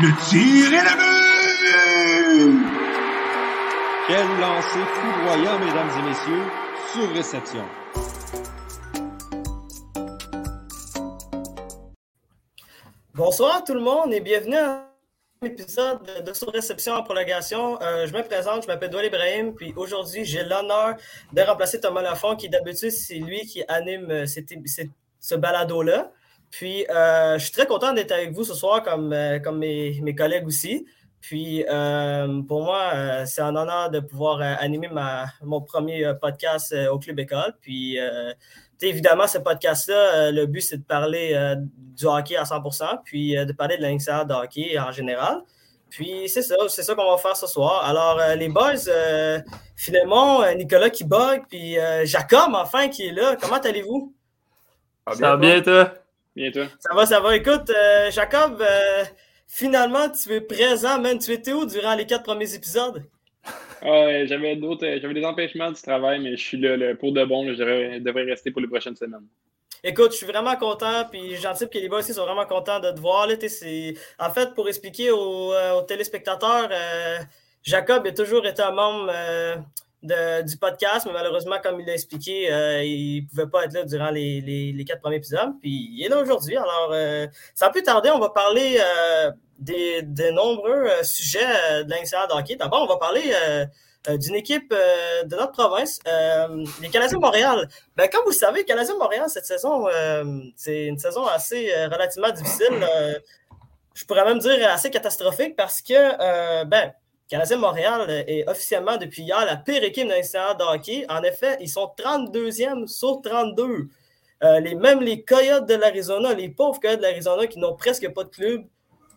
Le tir est la but! Quel lancer foudroyant, mesdames et messieurs, sur réception. Bonsoir tout le monde et bienvenue à un épisode de Sur Réception en prolongation. Euh, je me présente, je m'appelle Doual Ibrahim, puis aujourd'hui j'ai l'honneur de remplacer Thomas Lafont, qui d'habitude c'est lui qui anime euh, cette- cette- ce balado-là. Puis euh, je suis très content d'être avec vous ce soir, comme, euh, comme mes, mes collègues aussi. Puis euh, pour moi, euh, c'est un honneur de pouvoir euh, animer ma, mon premier euh, podcast euh, au Club École. Puis euh, évidemment, ce podcast-là, euh, le but, c'est de parler euh, du hockey à 100%, puis euh, de parler de l'INSA de hockey en général. Puis c'est ça, c'est ça qu'on va faire ce soir. Alors, euh, les boys, euh, finalement, euh, Nicolas qui bug, puis euh, Jacob, enfin, qui est là. Comment allez-vous? Ça va bien, toi? Bien, toi? Ça va, ça va. Écoute, euh, Jacob, euh, finalement, tu es présent, man. Tu étais où durant les quatre premiers épisodes? Ah, ouais, j'avais d'autres, euh, j'avais des empêchements du travail, mais je suis là, là, pour de bon. là, je devrais, je devrais rester pour les prochaines semaines. Écoute, je suis vraiment content, puis j'anticipe que les boys aussi sont vraiment contents de te voir. Là, en fait, pour expliquer aux, aux téléspectateurs, euh, Jacob a toujours été un membre du podcast, mais malheureusement, comme il l'a expliqué, euh, il ne pouvait pas être là durant les, les- les quatre premiers épisodes, puis il est là aujourd'hui. Alors, euh, sans plus tarder, on va parler euh, des, nombreux euh, sujets de l'INCA de hockey. D'abord, on va parler d'une équipe de notre province, les Canadiens de Montréal. Ben, comme vous le savez, Canadien de Montréal, cette saison, c'est une saison assez relativement difficile. je pourrais même dire assez catastrophique parce que, ben, Canadien de Montréal est officiellement depuis hier la pire équipe l'Institut de hockey. En effet, ils sont 32e sur 32. Euh, les, même les Coyotes de l'Arizona, les pauvres Coyotes de l'Arizona qui n'ont presque pas de club,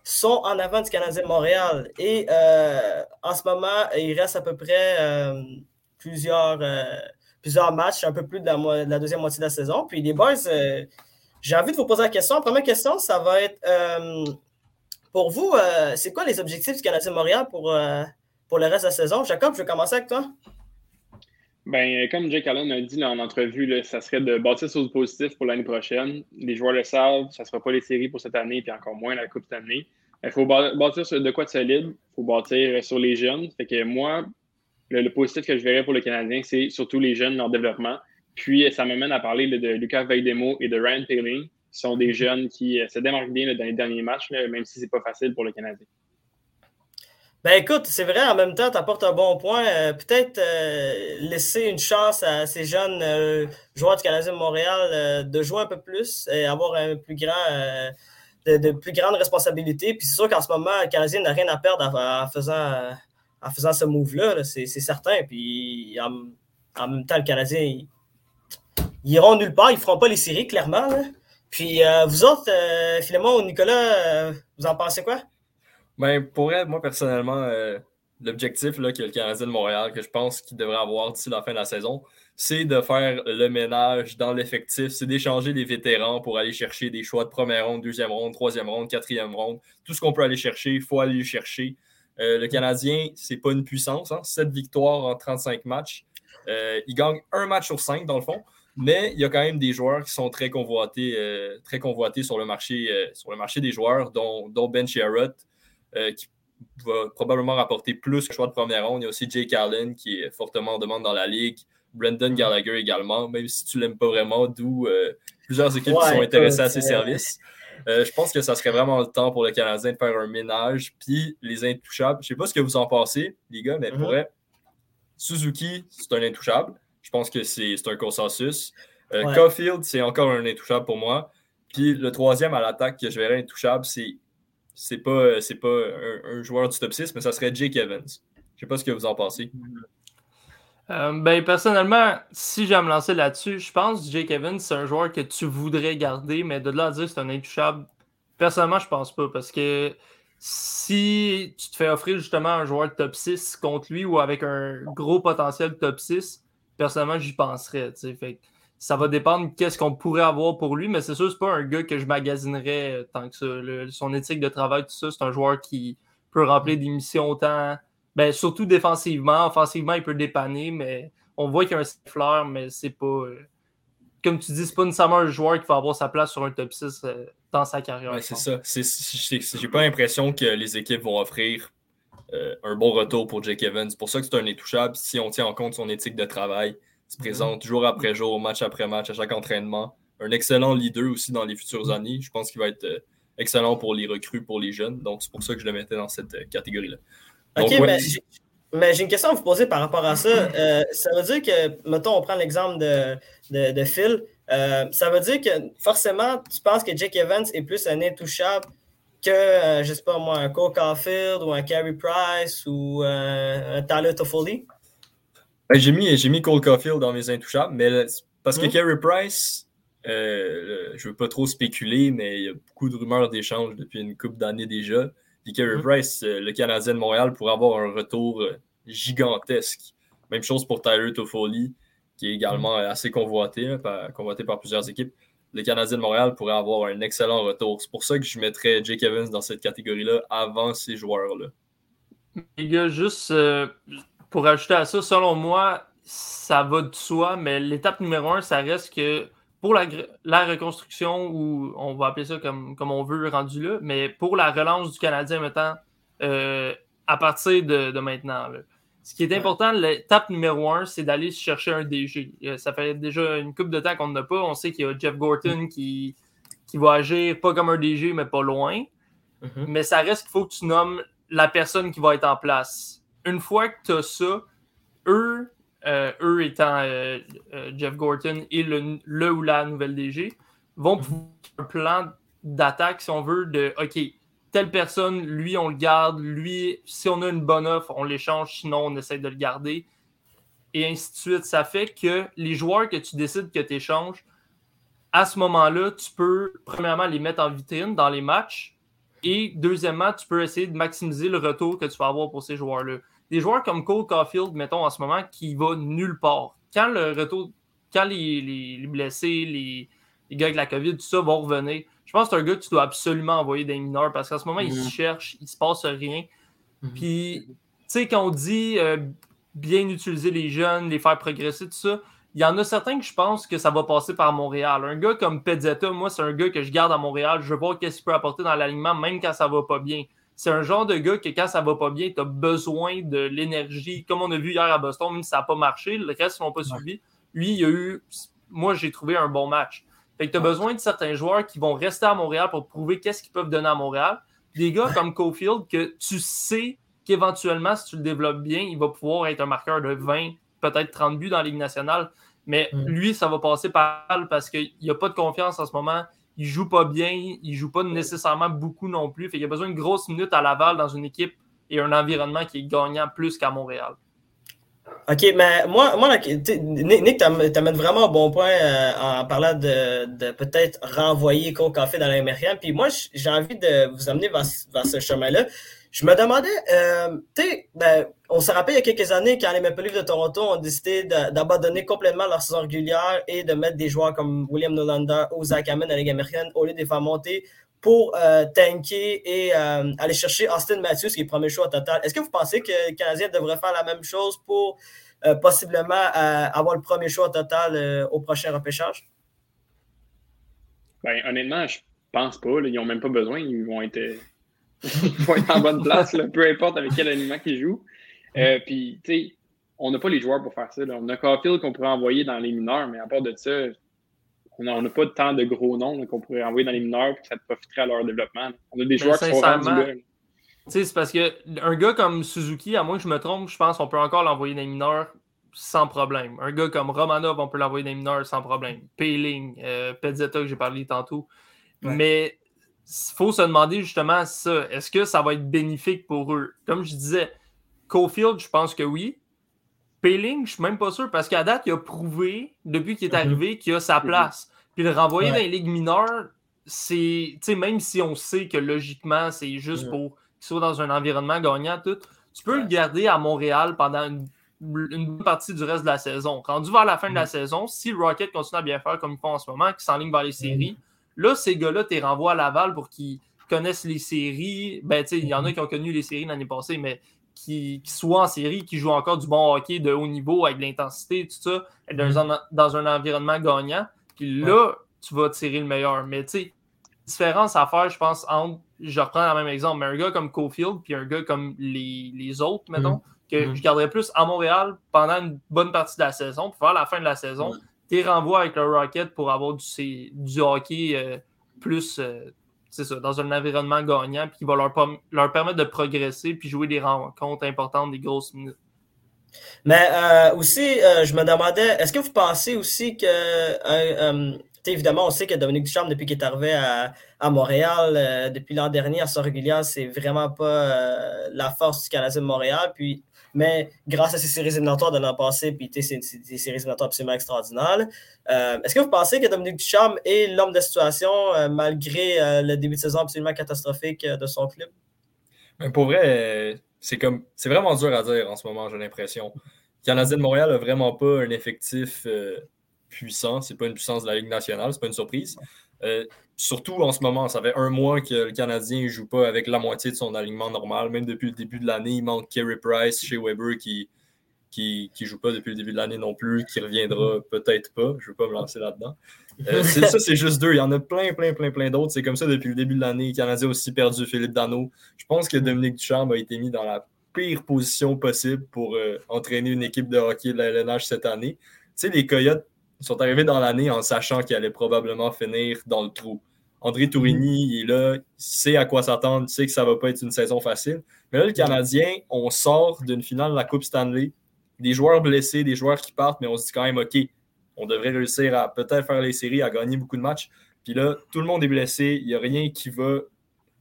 sont en avant du Canadien Montréal. Et euh, en ce moment, il reste à peu près euh, plusieurs, euh, plusieurs matchs, un peu plus de la, de la deuxième moitié de la saison. Puis les boys, euh, j'ai envie de vous poser la question. La première question, ça va être euh, pour vous, euh, c'est quoi les objectifs du Canadien Montréal pour, euh, pour le reste de la saison? Jacob, je vais commencer avec toi. Ben, comme Jake Allen a dit là, en entrevue, ça serait de bâtir sur du positif pour l'année prochaine. Les joueurs le savent, ça ne sera pas les séries pour cette année, puis encore moins la Coupe cette année. Il faut bâ- bâtir sur de quoi de solide, il faut bâtir sur les jeunes. Fait que moi, le, positif que je verrais pour le Canadien, c'est surtout les jeunes, leur développement. Puis ça m'amène à parler de Lucas Veidemo et de Ryan Paling, sont des jeunes qui euh, se démarquent bien dans les derniers matchs, même si c'est pas facile pour le Canadien. Ben écoute, c'est vrai, en même temps, tu apportes un bon point. Euh, Peut-être euh, laisser une chance à ces jeunes joueurs du Canadien de Montréal de jouer un peu plus et avoir un plus grand, de, plus grandes responsabilités. Puis c'est sûr qu'en ce moment, le Canadien n'a rien à perdre en, faisant, faisant ce move-là, là, c'est certain. Puis en, même temps, le Canadien, ils, iront nulle part, ils feront pas les séries, clairement. Puis euh, vous autres, euh, ou Nicolas, euh, vous en pensez quoi? Ben, pour elle, moi, personnellement, euh, l'objectif que le Canadien de Montréal, que je pense qu'il devrait avoir d'ici la fin de la saison, c'est de faire le ménage dans l'effectif, c'est d'échanger des vétérans pour aller chercher des choix de première ronde, deuxième ronde, troisième ronde, quatrième ronde. Tout ce qu'on peut aller chercher, il faut aller le chercher. Le Canadien, c'est pas une puissance, hein, 7 victoires en 35 matchs. Il gagne un match sur cinq, dans le fond. Mais il y a quand même des joueurs qui sont très convoités, euh, très convoités sur le marché, euh, sur le marché des joueurs, dont, dont Ben Sherratt, euh, qui va probablement rapporter plus que choix de première ronde. Il y a aussi Jake Allen qui est fortement en demande dans la ligue. Brendan Gallagher également, même si tu l'aimes pas vraiment, d'où euh, plusieurs équipes qui sont intéressées à ses euh, services. Euh, je pense que ça serait vraiment le temps pour le Canadien de faire un ménage. Puis les intouchables, je sais pas ce que vous en pensez, les gars, mais Mhm. pour vrai, Suzuki, c'est un intouchable. Je pense que c'est c'est un consensus. Euh, Ouais. Caulfield, c'est encore un intouchable pour moi. Puis le troisième à l'attaque que je verrais intouchable, c'est c'est pas, c'est pas un, un joueur du top 6, mais ça serait Jake Evans. Je sais pas ce que vous en pensez. Euh, ben, personnellement, si j'ai à me lancer là-dessus, je pense que Jake Evans, c'est un joueur que tu voudrais garder, mais de là à dire que c'est un intouchable, personnellement, je pense pas. Parce que si tu te fais offrir justement un joueur top 6 contre lui ou avec un gros potentiel top 6, personnellement, j'y penserais. Fait ça va dépendre de qu'est-ce qu'on pourrait avoir pour lui, mais c'est sûr, c'est pas un gars que je magasinerais euh, tant que ça. Le- son éthique de travail, tout ça, c'est un joueur qui peut remplir des missions autant ben, surtout défensivement. Offensivement, il peut dépanner, mais on voit qu'il y a un fleur, mais c'est pas. euh, Comme tu dis, c'est pas nécessairement un joueur qui va avoir sa place sur un top 6 euh, dans sa carrière. Ouais, c'est ça. J'ai pas l'impression que les équipes vont offrir euh, un bon retour pour Jake Evans. C'est pour ça que c'est un intouchable. Si on tient en compte son éthique de travail, il se présente jour après jour, match après match, à chaque entraînement. Un excellent leader aussi dans les futures années. Je pense qu'il va être euh, excellent pour les recrues, pour les jeunes. Donc, c'est pour ça que je le mettais dans cette euh, catégorie-là. OK, mais, j'ai une question à vous poser par rapport à ça. ça veut dire que, mettons, on prend l'exemple de, de, Phil. ça veut dire que forcément, tu penses que Jake Evans est plus un intouchable que, euh, je sais pas moi, un Cole Caulfield ou un Carey Price ou euh, un Tyler Toffoli? Ben, j'ai, mis, j'ai mis Cole Caulfield dans mes intouchables, mais parce que hmm. Carey Price, euh, je veux pas trop spéculer, mais il y a beaucoup de rumeurs d'échanges depuis une couple d'années déjà. Puis Carey hmm. Price, le Canadien de Montréal, pourrait avoir un retour gigantesque. Même chose pour Tyler Toffoli, qui est également assez convoité, convoité par plusieurs équipes le Canadien de Montréal pourrait avoir un excellent retour. C'est pour ça que je mettrais Jake Evans dans cette catégorie-là avant ces joueurs-là. Les gars, juste euh, pour ajouter à ça, selon moi, ça va de soi, mais l'étape numéro un, ça reste que pour la, reconstruction, ou on va appeler ça comme, comme on veut rendu là, mais pour la relance du Canadien maintenant, euh, à partir de, maintenant. Ce qui est important, l'étape numéro un, c'est d'aller chercher un DG. Euh, ça fait déjà une couple de temps qu'on n'a pas. On sait qu'il y a Jeff Gorton qui, qui va agir pas comme un DG, mais pas loin. Mm-hmm. Mais ça reste qu'il faut que tu nommes la personne qui va être en place. Une fois que tu as ça, eux, euh, eux étant euh, Jeff Gorton et le, le, ou la nouvelle DG, vont mm-hmm. pouvoir un plan d'attaque, si on veut, de OK, telle personne, lui, on le garde. Lui, si on a une bonne offre, on l'échange. Sinon, on essaie de le garder. Et ainsi de suite. Ça fait que les joueurs que tu décides que tu échanges, à ce moment-là, tu peux, premièrement, les mettre en vitrine dans les matchs. Et deuxièmement, tu peux essayer de maximiser le retour que tu vas avoir pour ces joueurs-là. Des joueurs comme Cole Caulfield, mettons en ce moment, qui va nulle part. Quand le retour, quand les, blessés, les, les, gars avec la COVID, tout ça vont revenir, je pense que c'est un gars que tu dois absolument envoyer des mineurs parce qu'en ce moment, il se mhm. cherche, il se passe rien. Mhm. Puis, tu sais, quand on dit euh, bien utiliser les jeunes, les faire progresser, tout ça, il y en a certains que je pense que ça va passer par Montréal. Un gars comme Pezzetta, moi, c'est un gars que je garde à Montréal. Je veux voir qu'est-ce qu'il peut apporter dans l'alignement, même quand ça va pas bien. C'est un genre de gars que quand ça va pas bien, tu as besoin de l'énergie. Comme on a vu hier à Boston, même si ça n'a pas marché, le reste n'ont pas suivi. Lui, il y a eu. Moi, j'ai trouvé un bon match. Fait que tu as besoin de certains joueurs qui vont rester à Montréal pour prouver qu'est-ce qu'ils peuvent donner à Montréal. Des gars comme Cofield, que tu sais qu'éventuellement, si tu le développes bien, il va pouvoir être un marqueur de 20, peut-être 30 buts dans la Ligue nationale. Mais mm. lui, ça va passer par parce qu'il n'a pas de confiance en ce moment. Il joue pas bien, il joue pas nécessairement beaucoup non plus. Fait qu'il a besoin de grosses minutes à Laval dans une équipe et un environnement qui est gagnant plus qu'à Montréal. OK, mais moi, moi Nick, tu amènes vraiment un bon point euh, en parlant de, peut-être renvoyer Cole Café dans l'américaine. Puis moi, j'ai envie de vous amener vers, ce chemin-là. Je me demandais, euh, tu sais, ben, on se rappelle il y a quelques années quand les Maple Leafs de Toronto ont décidé d'abandonner complètement leur saison régulière et de mettre des joueurs comme William Nolander ou Zach Hammond dans la Ligue américaine au lieu de les faire monter pour euh, tanker et euh, aller chercher Austin Matthews, qui est premier choix total. Est-ce que vous pensez que le Canadien devrait faire la même chose pour euh, possiblement avoir le premier choix total au prochain repêchage? Ben, honnêtement, je pense pas. ils n'ont même pas besoin. Ils vont être, en bonne place, peu importe avec quel aliment ils jouent. Puis, tu sais, on n'a pas les joueurs pour faire ça. On a Caulfield qu'on pourrait envoyer dans les mineurs, mais à part de ça, on n'a pas tant de gros noms qu'on pourrait envoyer dans les mineurs et que ça profiterait à leur développement. On a des joueurs qui sont rendus C'est parce qu'un gars comme Suzuki, à moins que je me trompe, je pense qu'on peut encore l'envoyer dans les mineurs sans problème. Un gars comme Romanov, on peut l'envoyer dans les mineurs sans problème. Payling, euh, Pezzetta que j'ai parlé tantôt. Mais il faut se demander justement ça. Est-ce que ça va être bénéfique pour eux? Comme je disais, Cofield, je pense que oui. Payling, je suis même pas sûr parce qu'à date, il a prouvé, depuis qu'il est mhm. arrivé, qu'il a sa mhm. place. Puis le renvoyer dans les ligues mineures, c'est. même si on sait que logiquement, c'est juste pour qu'il soit dans un environnement gagnant, tout, tu peux le garder à Montréal pendant une, bonne partie du reste de la saison. Rendu vers la fin de la saison, si le Rocket continue à bien faire comme ils font en ce moment, qu'ils s'enlignent vers les séries, là, ces gars-là, tu les renvoies à Laval pour qu'ils connaissent les séries. Ben, il y en a qui ont connu les séries l'année passée, mais qui, soit en série, qui joue encore du bon hockey de haut niveau avec de l'intensité, tout ça, dans, un, dans, un, environnement gagnant. Puis là, tu vas tirer le meilleur. Mais tu sais, différence à faire, je pense, entre, je reprends le même exemple, mais un gars comme Cofield puis un gars comme les, les autres, mettons, que Mhm. je garderais plus à Montréal pendant une bonne partie de la saison, pour faire la fin de la saison, tes renvois avec le Rocket pour avoir du, du hockey euh, plus, euh, c'est ça, dans un environnement gagnant, puis qui va leur, leur permettre de progresser puis jouer des rencontres importantes, des grosses minutes. Mais euh, aussi, euh, je me demandais, est-ce que vous pensez aussi que, euh, évidemment, on sait que Dominique Ducharme, depuis qu'il est arrivé à, à Montréal, depuis l'an dernier, à son régulière, c'est vraiment pas la force du Canadien de Montréal. Puis, mais grâce à ses séries éliminatoires de l'an passé, puis c'est des séries éliminatoires absolument extraordinaires. est-ce que vous pensez que Dominique Ducharme est l'homme de situation euh, malgré le début de saison absolument catastrophique de son club? Mais pour vrai, c'est comme c'est vraiment dur à dire en ce moment, j'ai l'impression. Le Canadien de Montréal a vraiment pas un effectif euh, puissant. C'est pas une puissance de la Ligue nationale, c'est pas une surprise. Euh, surtout en ce moment, ça fait un mois que le Canadien ne joue pas avec la moitié de son alignement normal. Même depuis le début de l'année, il manque Kerry Price chez Weber qui qui ne joue pas depuis le début de l'année non plus, qui reviendra peut-être pas. Je ne veux pas me lancer là-dedans. Euh, ça, c'est juste deux. Il y en a plein, plein, plein, plein d'autres. C'est comme ça depuis le début de l'année. Le Canadien a aussi perdu Philippe Dano. Je pense que Dominique Ducharme a été mis dans la pire position possible pour euh, entraîner une équipe de hockey de la LNH cette année. Tu sais, les Coyotes sont arrivés dans l'année en sachant qu'ils allaient probablement finir dans le trou. André Tourigny, il est là, il sait à quoi s'attendre, il sait que ça va pas être une saison facile. Mais là, le Canadien, on sort d'une finale de la Coupe Stanley, des joueurs blessés, des joueurs qui partent, mais on se dit quand même, OK, on devrait réussir à peut-être faire les séries, à gagner beaucoup de matchs. Puis là, tout le monde est blessé, il n'y a rien qui va.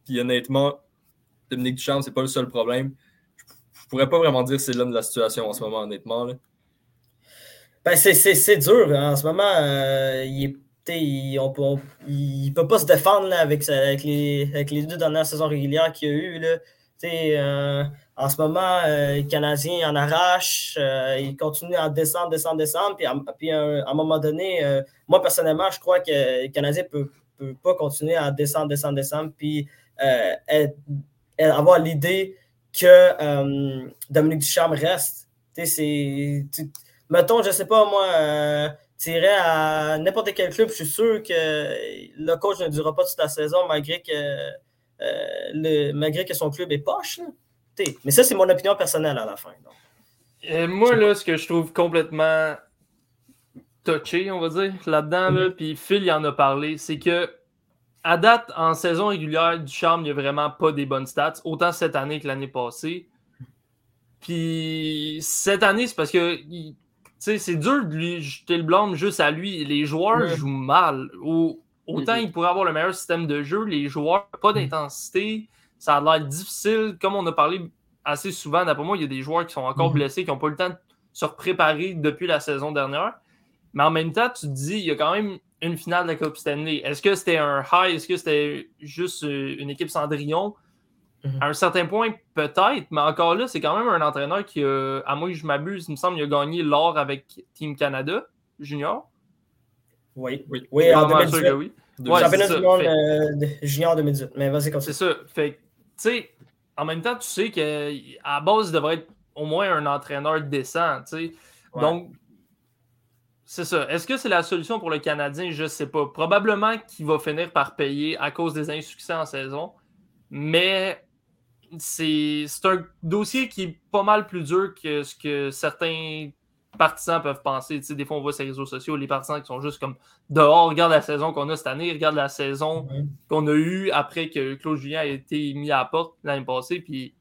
Puis honnêtement, Dominique Duchamp, c'est pas le seul problème. Je je pourrais pas vraiment dire que c'est l'homme de la situation en ce moment, honnêtement. Ben, c'est- dur. hein. En ce moment, euh, il est. peut- pas se défendre là, avec, avec, les, avec les deux dernières saisons régulières qu'il y a eu. Là. Euh, en ce moment, euh, les Canadiens en arrachent. euh, ils continuent à descendre, descendre, descendre. Puis, à, puis à un moment donné, euh, moi personnellement, je crois que les Canadiens ne peuvent, pas continuer à descendre, descendre, descendre. Puis euh, avoir l'idée que euh, Dominique Ducharme reste. Mettons, je sais pas, moi, irais à n'importe quel club, je suis sûr que le coach ne durera pas toute la saison malgré que, malgré que son club est poche. Mais ça, c'est mon opinion personnelle à la fin. donc. Et moi, là, ce que je trouve complètement touché, on va dire, là-dedans, là, puis Phil y en a parlé, c'est que à date, en saison régulière, Ducharme, il n'y a vraiment pas des bonnes stats, autant cette année que l'année passée. Puis cette année, c'est parce que il- c'est dur de lui jeter le blâme juste à lui. Les joueurs Ouais. jouent mal. Au- autant Mhm. ils pourraient avoir le meilleur système de jeu, les joueurs, pas d'intensité. Ça a l'air difficile. Comme on a parlé assez souvent, d'après moi, il y a des joueurs qui sont encore Mhm. blessés, qui n'ont pas eu le temps de se préparer depuis la saison dernière. Mais en même temps, tu te dis, il y a quand même une finale de la Coupe Stanley. Est-ce que c'était un high? Est-ce que c'était juste euh, une équipe Cendrillon? Mhm. À un certain point, peut-être, mais encore là, c'est quand même un entraîneur qui, a, à moins que je m'abuse, il me semble qu'il a gagné l'or avec Team Canada Junior. Oui. Oui. Oui, en Vraiment sûr 2018. que oui. Ouais, Championnat c'est du ça. monde Fait- euh, de- junior 2018. Mais vas-y, C'est continue. ça. Fait sais, en même temps, tu sais qu'à la base, il devrait être au moins un entraîneur décent, tu sais. Ouais. Donc, c'est ça. Est-ce que c'est la solution pour le Canadien? Je sais pas. Probablement qu'il va finir par payer à cause des insuccès en saison. Mais c'est c'est un dossier qui est pas mal plus dur que ce que certains partisans peuvent penser. Des fois, on voit les réseaux sociaux, les partisans qui sont juste comme dehors, regarde la saison qu'on a cette année, regarde la saison qu'on a eu après que Claude Julien a été mis à la porte l'année passée. Puis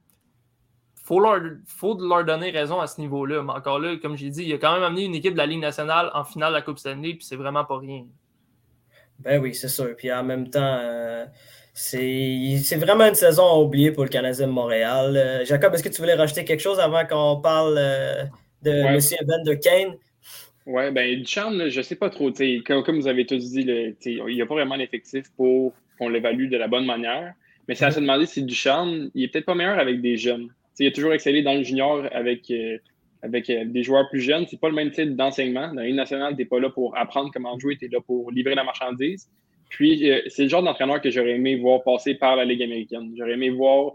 faut leur, faut leur donner raison à ce niveau-là. Mais encore là, comme j'ai dit, il a quand même amené une équipe de la Ligue nationale en finale de la Coupe Stanley, puis c'est vraiment pas rien. Ben oui, c'est sûr. Puis en même temps, euh, c'est c'est vraiment une saison à oublier pour le Canadien de Montréal. Euh, Jacob, est-ce que tu voulais rajouter quelque chose avant qu'on parle euh, de Ouais. M. Evan Kane? Ouais, ben Duchamp, là, je sais pas trop. Comme, comme vous avez tous dit, il n'y a pas vraiment l'effectif pour qu'on l'évalue de la bonne manière. Mais c'est à se demander si Duchamp, il est peut-être pas meilleur avec des jeunes. Il a toujours excellé dans le junior avec, euh, avec euh, des joueurs plus jeunes. C'est pas le même type d'enseignement. Dans Ligue nationale, tu n'es pas là pour apprendre comment jouer, tu es là pour livrer la marchandise. Puis, euh, c'est le genre d'entraîneur que j'aurais aimé voir passer par la Ligue américaine. J'aurais aimé voir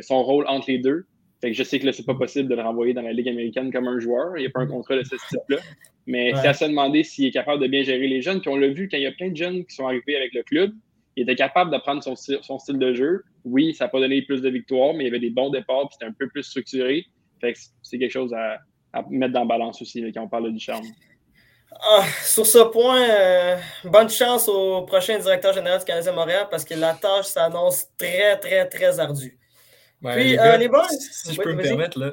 son rôle entre les deux. Fait que je sais que là, c'est pas possible de le renvoyer dans la Ligue américaine comme un joueur. Il n'y a pas un contrat de ce type-là. Mais Ouais. c'est à se demander s'il est capable de bien gérer les jeunes. Puis on l'a vu quand il y a plein de jeunes qui sont arrivés avec le club. Il était capable de prendre son, style de jeu. Oui, ça n'a pas donné plus de victoires, mais il y avait des bons départs, puis c'était un peu plus structuré. Fait que c'est quelque chose à, mettre dans la balance aussi quand on parle de Ducharme. Ah, sur ce point, euh, bonne chance au prochain directeur général du Canadien Montréal parce que la tâche s'annonce très, très, très ardue. Puis, euh, les, boys, si je peux me permettre,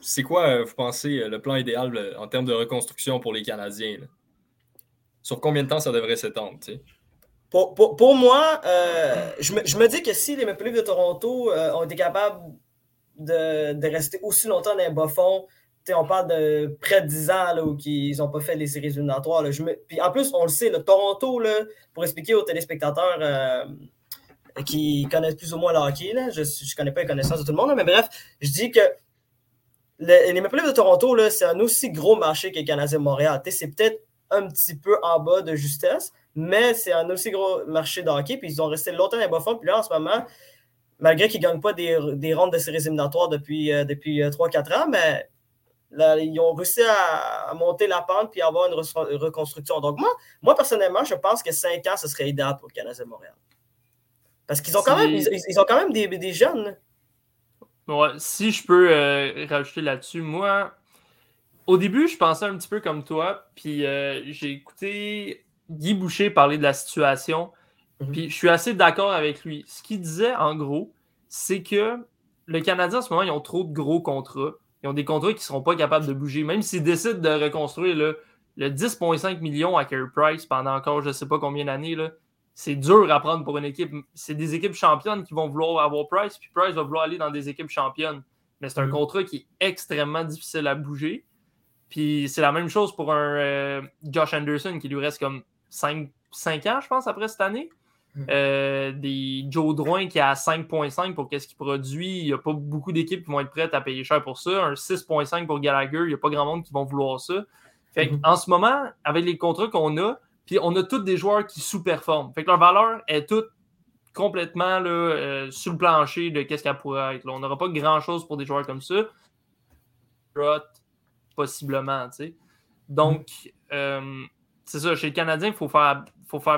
c'est quoi, euh, vous pensez, le plan idéal en termes de reconstruction pour les Canadiens? Sur combien de temps ça devrait s'étendre? Pour, pour, pour, moi, je me, je, me, dis que si les Maple Leafs de Toronto ont été capables de, de, rester aussi longtemps dans les bas fonds, on parle de près de 10 ans où ils n'ont pas fait les séries éliminatoires. Puis en plus, on le sait, le Toronto, là, pour expliquer aux téléspectateurs euh, qui connaissent plus ou moins le hockey, je ne connais pas les connaissances de tout le monde, mais bref, je dis que les Maple Leafs de Toronto, c'est un aussi gros marché que les Canadiens de Montréal. C'est peut-être un petit peu en bas de justesse, mais c'est un aussi gros marché de hockey. Puis ils ont resté longtemps les bas. Puis là, en ce moment, malgré qu'ils ne gagnent pas des, des, rondes de séries éliminatoires depuis, euh, depuis 3-4 euh, ans, mais ils ont réussi à, monter la pente puis avoir une reconstruction. Donc, moi, moi, personnellement, je pense que 5 ans, ce serait idéal pour le Canadien de Montréal. Parce qu'ils ont, quand même, ils, ont quand même des, des jeunes. Ouais, si je peux euh, rajouter là-dessus, moi, au début, je pensais un petit peu comme toi, puis euh, j'ai écouté Guy Boucher parler de la situation, mhm. puis je suis assez d'accord avec lui. Ce qu'il disait, en gros, c'est que le Canadien, en ce moment, ils ont trop de gros contrats. Ils ont des contrats qui ne seront pas capables de bouger. Même s'ils décident de reconstruire le 10,5 millions à Carey Price pendant encore je ne sais pas combien d'années, c'est dur à prendre pour une équipe. C'est des équipes championnes qui vont vouloir avoir Price, puis Price va vouloir aller dans des équipes championnes. Mais c'est un mm-hmm. contrat qui est extrêmement difficile à bouger. Puis c'est la même chose pour un euh, Josh Anderson qui lui reste comme 5, 5 ans, je pense, après cette année. Mm. Euh, des Joe Drouin qui est à 5.5 pour qu'est-ce qu'il produit. Il n'y a pas beaucoup d'équipes qui vont être prêtes à payer cher pour ça. Un 6.5 pour Gallagher, il n'y a pas grand monde qui vont vouloir ça. Fait mm-hmm. En ce moment, avec les contrats qu'on a, puis on a tous des joueurs qui sous-performent. Fait que leur valeur est toute complètement là, euh, sur le plancher de qu'est-ce qu'elle pourrait être. On n'aura pas grand-chose pour des joueurs comme ça. Possiblement, tu sais. Donc, euh, c'est ça, chez le Canadien, il faut faire,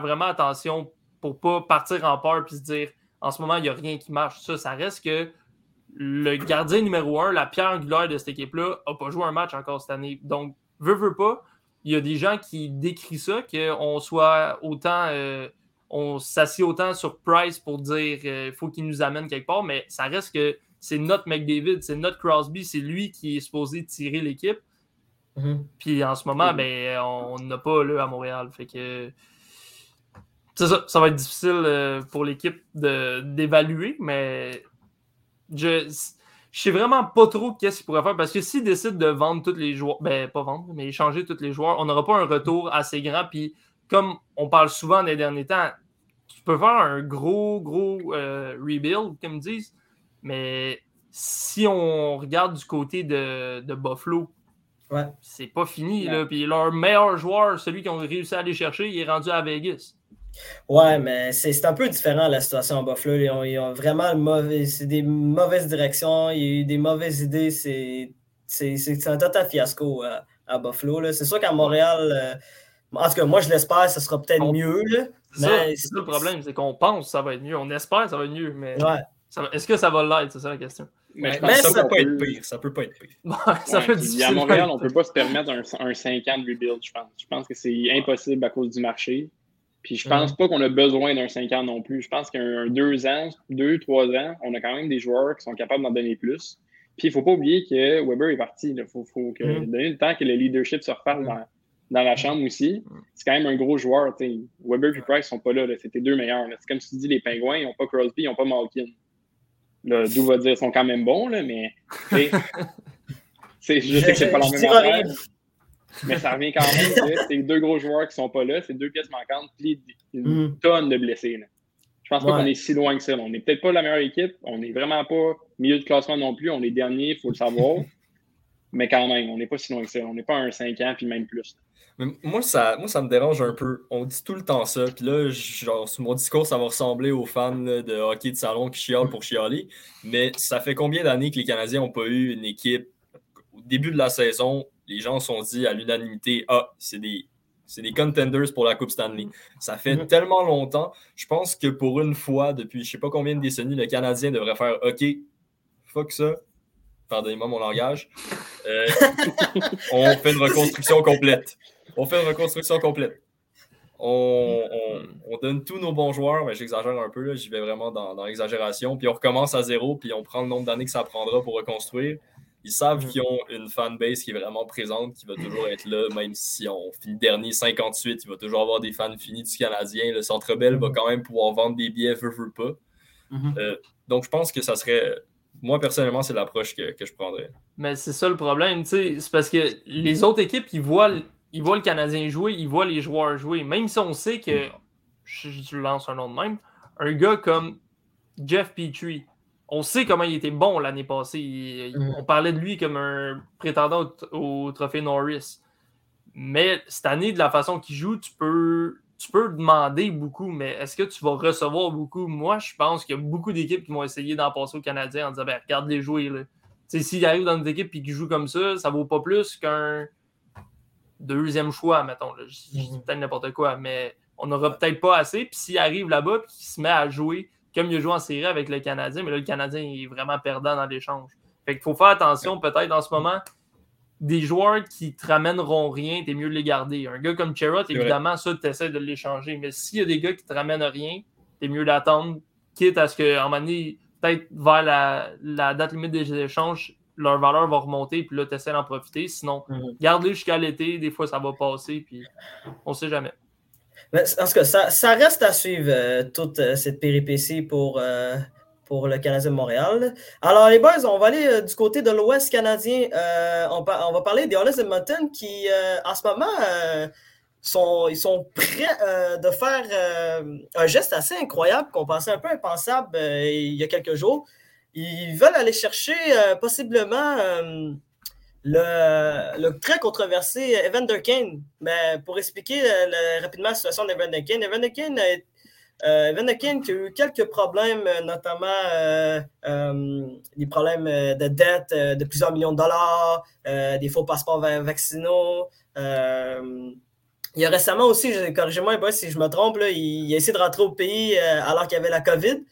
vraiment attention pour pas partir en peur puis se dire en ce moment, il n'y a rien qui marche. Ça, ça reste que le gardien numéro un, la pierre angulaire de cette équipe-là, n'a pas joué un match encore cette année. Donc, veut, veut pas, il y a des gens qui décrivent ça, qu'on soit autant. Euh, on s'assied autant sur Price pour dire euh, faut qu'il nous amène quelque part, mais ça reste que c'est notre McDavid, c'est notre Crosby, c'est lui qui est supposé tirer l'équipe. Mm-hmm. Puis en ce moment, ben, on n'a pas là à Montréal. Fait que ça, ça va être difficile euh, pour l'équipe d'évaluer, mais je ne sais vraiment pas trop qu'est-ce qu'il pourrait faire parce que s'ils décident de vendre tous les joueurs, ben pas vendre, mais échanger tous les joueurs, on n'aura pas un retour assez grand. Puis comme on parle souvent des derniers temps, tu peux faire un gros, gros euh, rebuild, comme ils disent, mais si on regarde du côté de, de Buffalo, ouais. c'est pas fini. Là. Puis leur meilleur joueur, celui qu'ils ont réussi à aller chercher, il est rendu à Vegas. Ouais, mais c'est un peu différent la situation à Buffalo. Ils ont, vraiment mauvais, c'est des mauvaises directions, il y a eu des mauvaises idées. C'est un total fiasco à, à Buffalo. C'est sûr qu'à Montréal, euh, en tout cas, moi je l'espère, ça sera peut-être mieux. C'est ça, le problème, c'est qu'on pense que ça va être mieux. On espère que ça va être mieux, mais est-ce que ça va l'être? C'est ça la question. Mais, ça, peut pas être pire. Ça peut pas être pire. ça ouais, à Montréal, on ne peut pas se permettre un, un 5 ans de rebuild, je pense. Je pense que c'est impossible à cause du marché. Puis je pense pas qu'on a besoin d'un 5 ans non plus. Je pense qu'un 2 ans, 2, 3 ans, on a quand même des joueurs qui sont capables d'en donner plus. Puis il faut pas oublier que Weber est parti. Il faut, faut que, mm. donner le temps que le leadership se refasse dans, dans, la chambre aussi. C'est quand même un gros joueur. Weber et Price sont pas là. C'était deux meilleurs. C'est comme tu dis, les Pingouins, ils n'ont pas Crosby, ils n'ont pas Malkin. D'où va dire, ils sont quand même bons, là, mais je sais que c'est pas la même affaire. Mais ça revient quand même. c'est deux gros joueurs qui sont pas là, c'est deux pièces manquantes, puis une mm. tonne de blessés. Là. Je pense pas qu'on est si loin que ça. On n'est peut-être pas la meilleure équipe. On n'est vraiment pas milieu de classement non plus. On est dernier, il faut le savoir. Mais quand même, on n'est pas si loin que ça. On n'est pas un 5 ans, puis même plus. moi, ça, moi, ça me dérange un peu. On dit tout le temps ça. Puis là, genre, sur mon discours, ça va ressembler aux fans de hockey de salon qui chiolent pour chialer. Mais ça fait combien d'années que les Canadiens n'ont pas eu une équipe au début de la saison les gens se sont dit à l'unanimité Ah, c'est des c'est des contenders pour la Coupe Stanley. Ça fait Mhm. tellement longtemps. Je pense que pour une fois, depuis je sais pas combien de décennies, le Canadien devrait faire OK, fuck ça. Pardonnez-moi mon langage. Euh, on fait une reconstruction complète. On fait une reconstruction complète. On, on- on donne tous nos bons joueurs, mais j'exagère un peu, là, j'y vais vraiment dans, dans l'exagération. Puis on recommence à zéro, puis on prend le nombre d'années que ça prendra pour reconstruire. Ils savent qu'ils ont une fanbase qui est vraiment présente, qui va toujours être là, même si on finit dernier 58, il va toujours avoir des fans finis du Canadien. Le Centre Bell va quand même pouvoir vendre des billets, veut, veut pas. Mhm. Euh, donc je pense que ça serait. Moi, personnellement, c'est l'approche que, que je prendrais. Mais c'est ça le problème, tu sais. C'est parce que les autres équipes, ils voient, le- ils voient le Canadien jouer, ils voient les joueurs jouer. Même si on sait que, je, je lance un nom de même, un gars comme Jeff Petrie, on sait comment il était bon l'année passée. Il- Mhm. On parlait de lui comme un prétendant au, au trophée Norris. Mais cette année, de la façon qu'il joue, tu peux, tu peux demander beaucoup, mais est-ce que tu vas recevoir beaucoup? Moi, je pense qu'il y a beaucoup d'équipes qui vont essayer d'en passer au Canadien en disant ben, regarde les jouer. S'il arrive dans notre équipe et qu'il joue comme ça, ça vaut pas plus qu'un deuxième choix, mettons. là. Je je dis peut-être n'importe quoi, mais on n'aura peut-être pas assez. Puis s'il arrive là-bas et qu'il se met à jouer comme il a joué en série avec le Canadien, mais là, le Canadien est vraiment perdant dans l'échange. Fait qu'il faut faire attention, peut-être en ce moment, des joueurs qui te ramèneront rien, t'es mieux de les garder. Un gars comme Cherrott, vrai. évidemment, ça, tu essaies de l'échanger. Mais s'il y a des gars qui te ramènent rien, t'es mieux d'attendre, quitte à ce qu'à un moment donné, peut-être vers la, la date limite des échanges, leur valeur va remonter, puis là, tu essaies d'en profiter. Sinon, Mhm. garde-les jusqu'à l'été, des fois, ça va passer, puis on sait jamais. En tout cas, ça, reste à suivre euh, toute euh, cette péripétie pour, euh, pour le Canadien de Montréal. Alors, les boys, on va aller du côté de l'Ouest canadien. On, va parler des Oilers Edmonton qui, en ce moment, sont, ils sont prêts de faire un geste assez incroyable qu'on pensait un peu impensable il y a quelques jours. Ils veulent aller chercher possiblement le, très controversé Evander Kane. Mais pour expliquer euh, rapidement la situation d'Evander Kane, Evander Kane, a- euh, Evander Kane qui a eu quelques problèmes, euh, notamment des problèmes de dette de plusieurs millions de dollars, des faux passeports va- vaccinaux. il y a récemment aussi, corrigez-moi si je me trompe, il, a essayé de rentrer au pays alors qu'il y avait la COVID.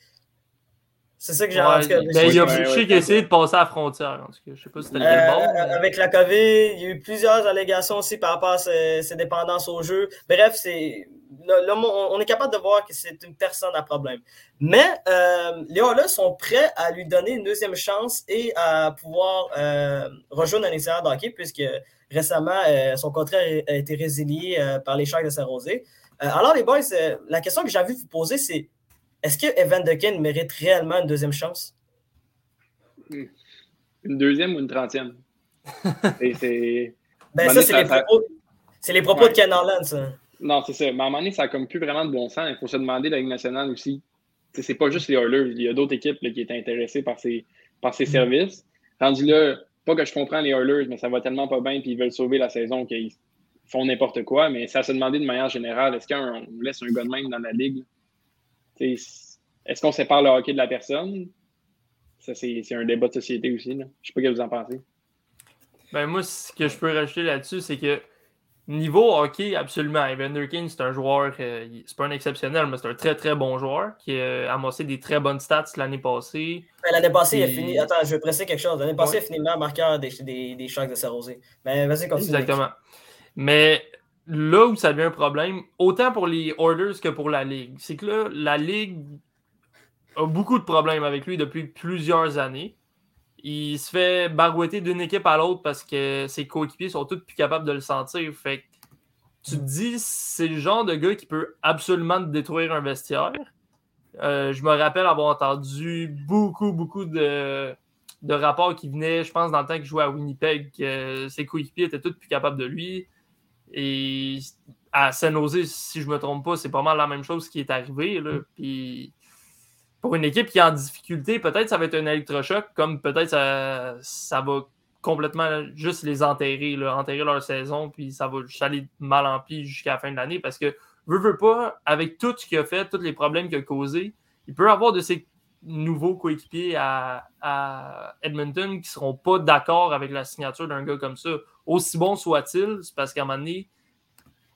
C'est ça que j'ai en tout cas, Ouais, ben, il j'ai- a, ouais, je ouais, a essayé de passer à la frontière. En tout cas, je sais pas si c'était le euh, bon. mais- avec la COVID, il y a eu plusieurs allégations aussi par rapport à ses, ses dépendances au jeu. Bref, c'est là, on on est capable de voir que c'est une personne à problème. Mais euh, les Oilers sont prêts à lui donner une deuxième chance et à pouvoir euh, rejoindre un extérieur de hockey puisque récemment, euh, son contrat a été résilié euh, par les Sharks de Saint-Rosé. Euh, alors, les boys, euh, la question que de vous poser, c'est est-ce que Evan Decken mérite réellement une deuxième chance? Une deuxième ou une trentième? C'est. Ben, ça, c'est les ça- propos, c'est les propos Ouais. de Ken Harlan, ça. Non, c'est ça. Mais à un moment donné, ça a comme plus vraiment de bon sens. Il faut se demander la Ligue nationale aussi. C'est pas juste les Oilers. Il y a d'autres équipes là, qui étaient intéressées par ces, par ces services. Rendu là, pas que je comprends les Oilers, mais ça va tellement pas bien puis ils veulent sauver la saison qu'ils font n'importe quoi. Mais ça se demander de manière générale, est-ce qu'on laisse un gars de même dans la ligue? Est-ce qu'on sépare le hockey de la personne? Ça, c'est c'est un débat de société aussi. Là. Je sais pas ce que vous en pensez. Ben moi, ce que je peux rajouter là-dessus, c'est que niveau hockey, absolument. Evander Kane, c'est un joueur, euh, c'est pas un exceptionnel, mais c'est un très très bon joueur qui a amassé des très bonnes stats l'année passée. Ben, L'année passée, il a fini. Attends, je vais presser quelque chose. L'année passée, Ouais. il a fini meilleur marqueur des, des, des Sharks de Saint-Rosé. Mais vas-y, continue. Exactement. Mais là où ça devient un problème, autant pour les Orders que pour la Ligue, c'est que là, la Ligue a beaucoup de problèmes avec lui depuis plusieurs années. Il se fait barouetter d'une équipe à l'autre parce que ses coéquipiers sont tous plus capables de le sentir. Fait que tu te dis, c'est le genre de gars qui peut absolument détruire un vestiaire. Euh, je me rappelle avoir entendu beaucoup, beaucoup de, de rapports qui venaient, je pense, dans le temps qu'il jouait à Winnipeg, que ses coéquipiers étaient tous plus capables de lui. Et à San-Jose, si je me trompe pas, c'est pas mal la même chose qui est arrivé. Là. Puis pour une équipe qui est en difficulté, peut-être ça va être un électrochoc, comme peut-être ça, ça va complètement juste les enterrer, là, enterrer leur saison, puis ça va juste aller mal en pis jusqu'à la fin de l'année. Parce que, veut, veut pas, avec tout ce qu'il a fait, tous les problèmes qu'il a causés, il peut avoir de ses nouveaux coéquipiers à, à Edmonton qui seront pas d'accord avec la signature d'un gars comme ça. Aussi bon soit-il, c'est parce qu'à un moment donné,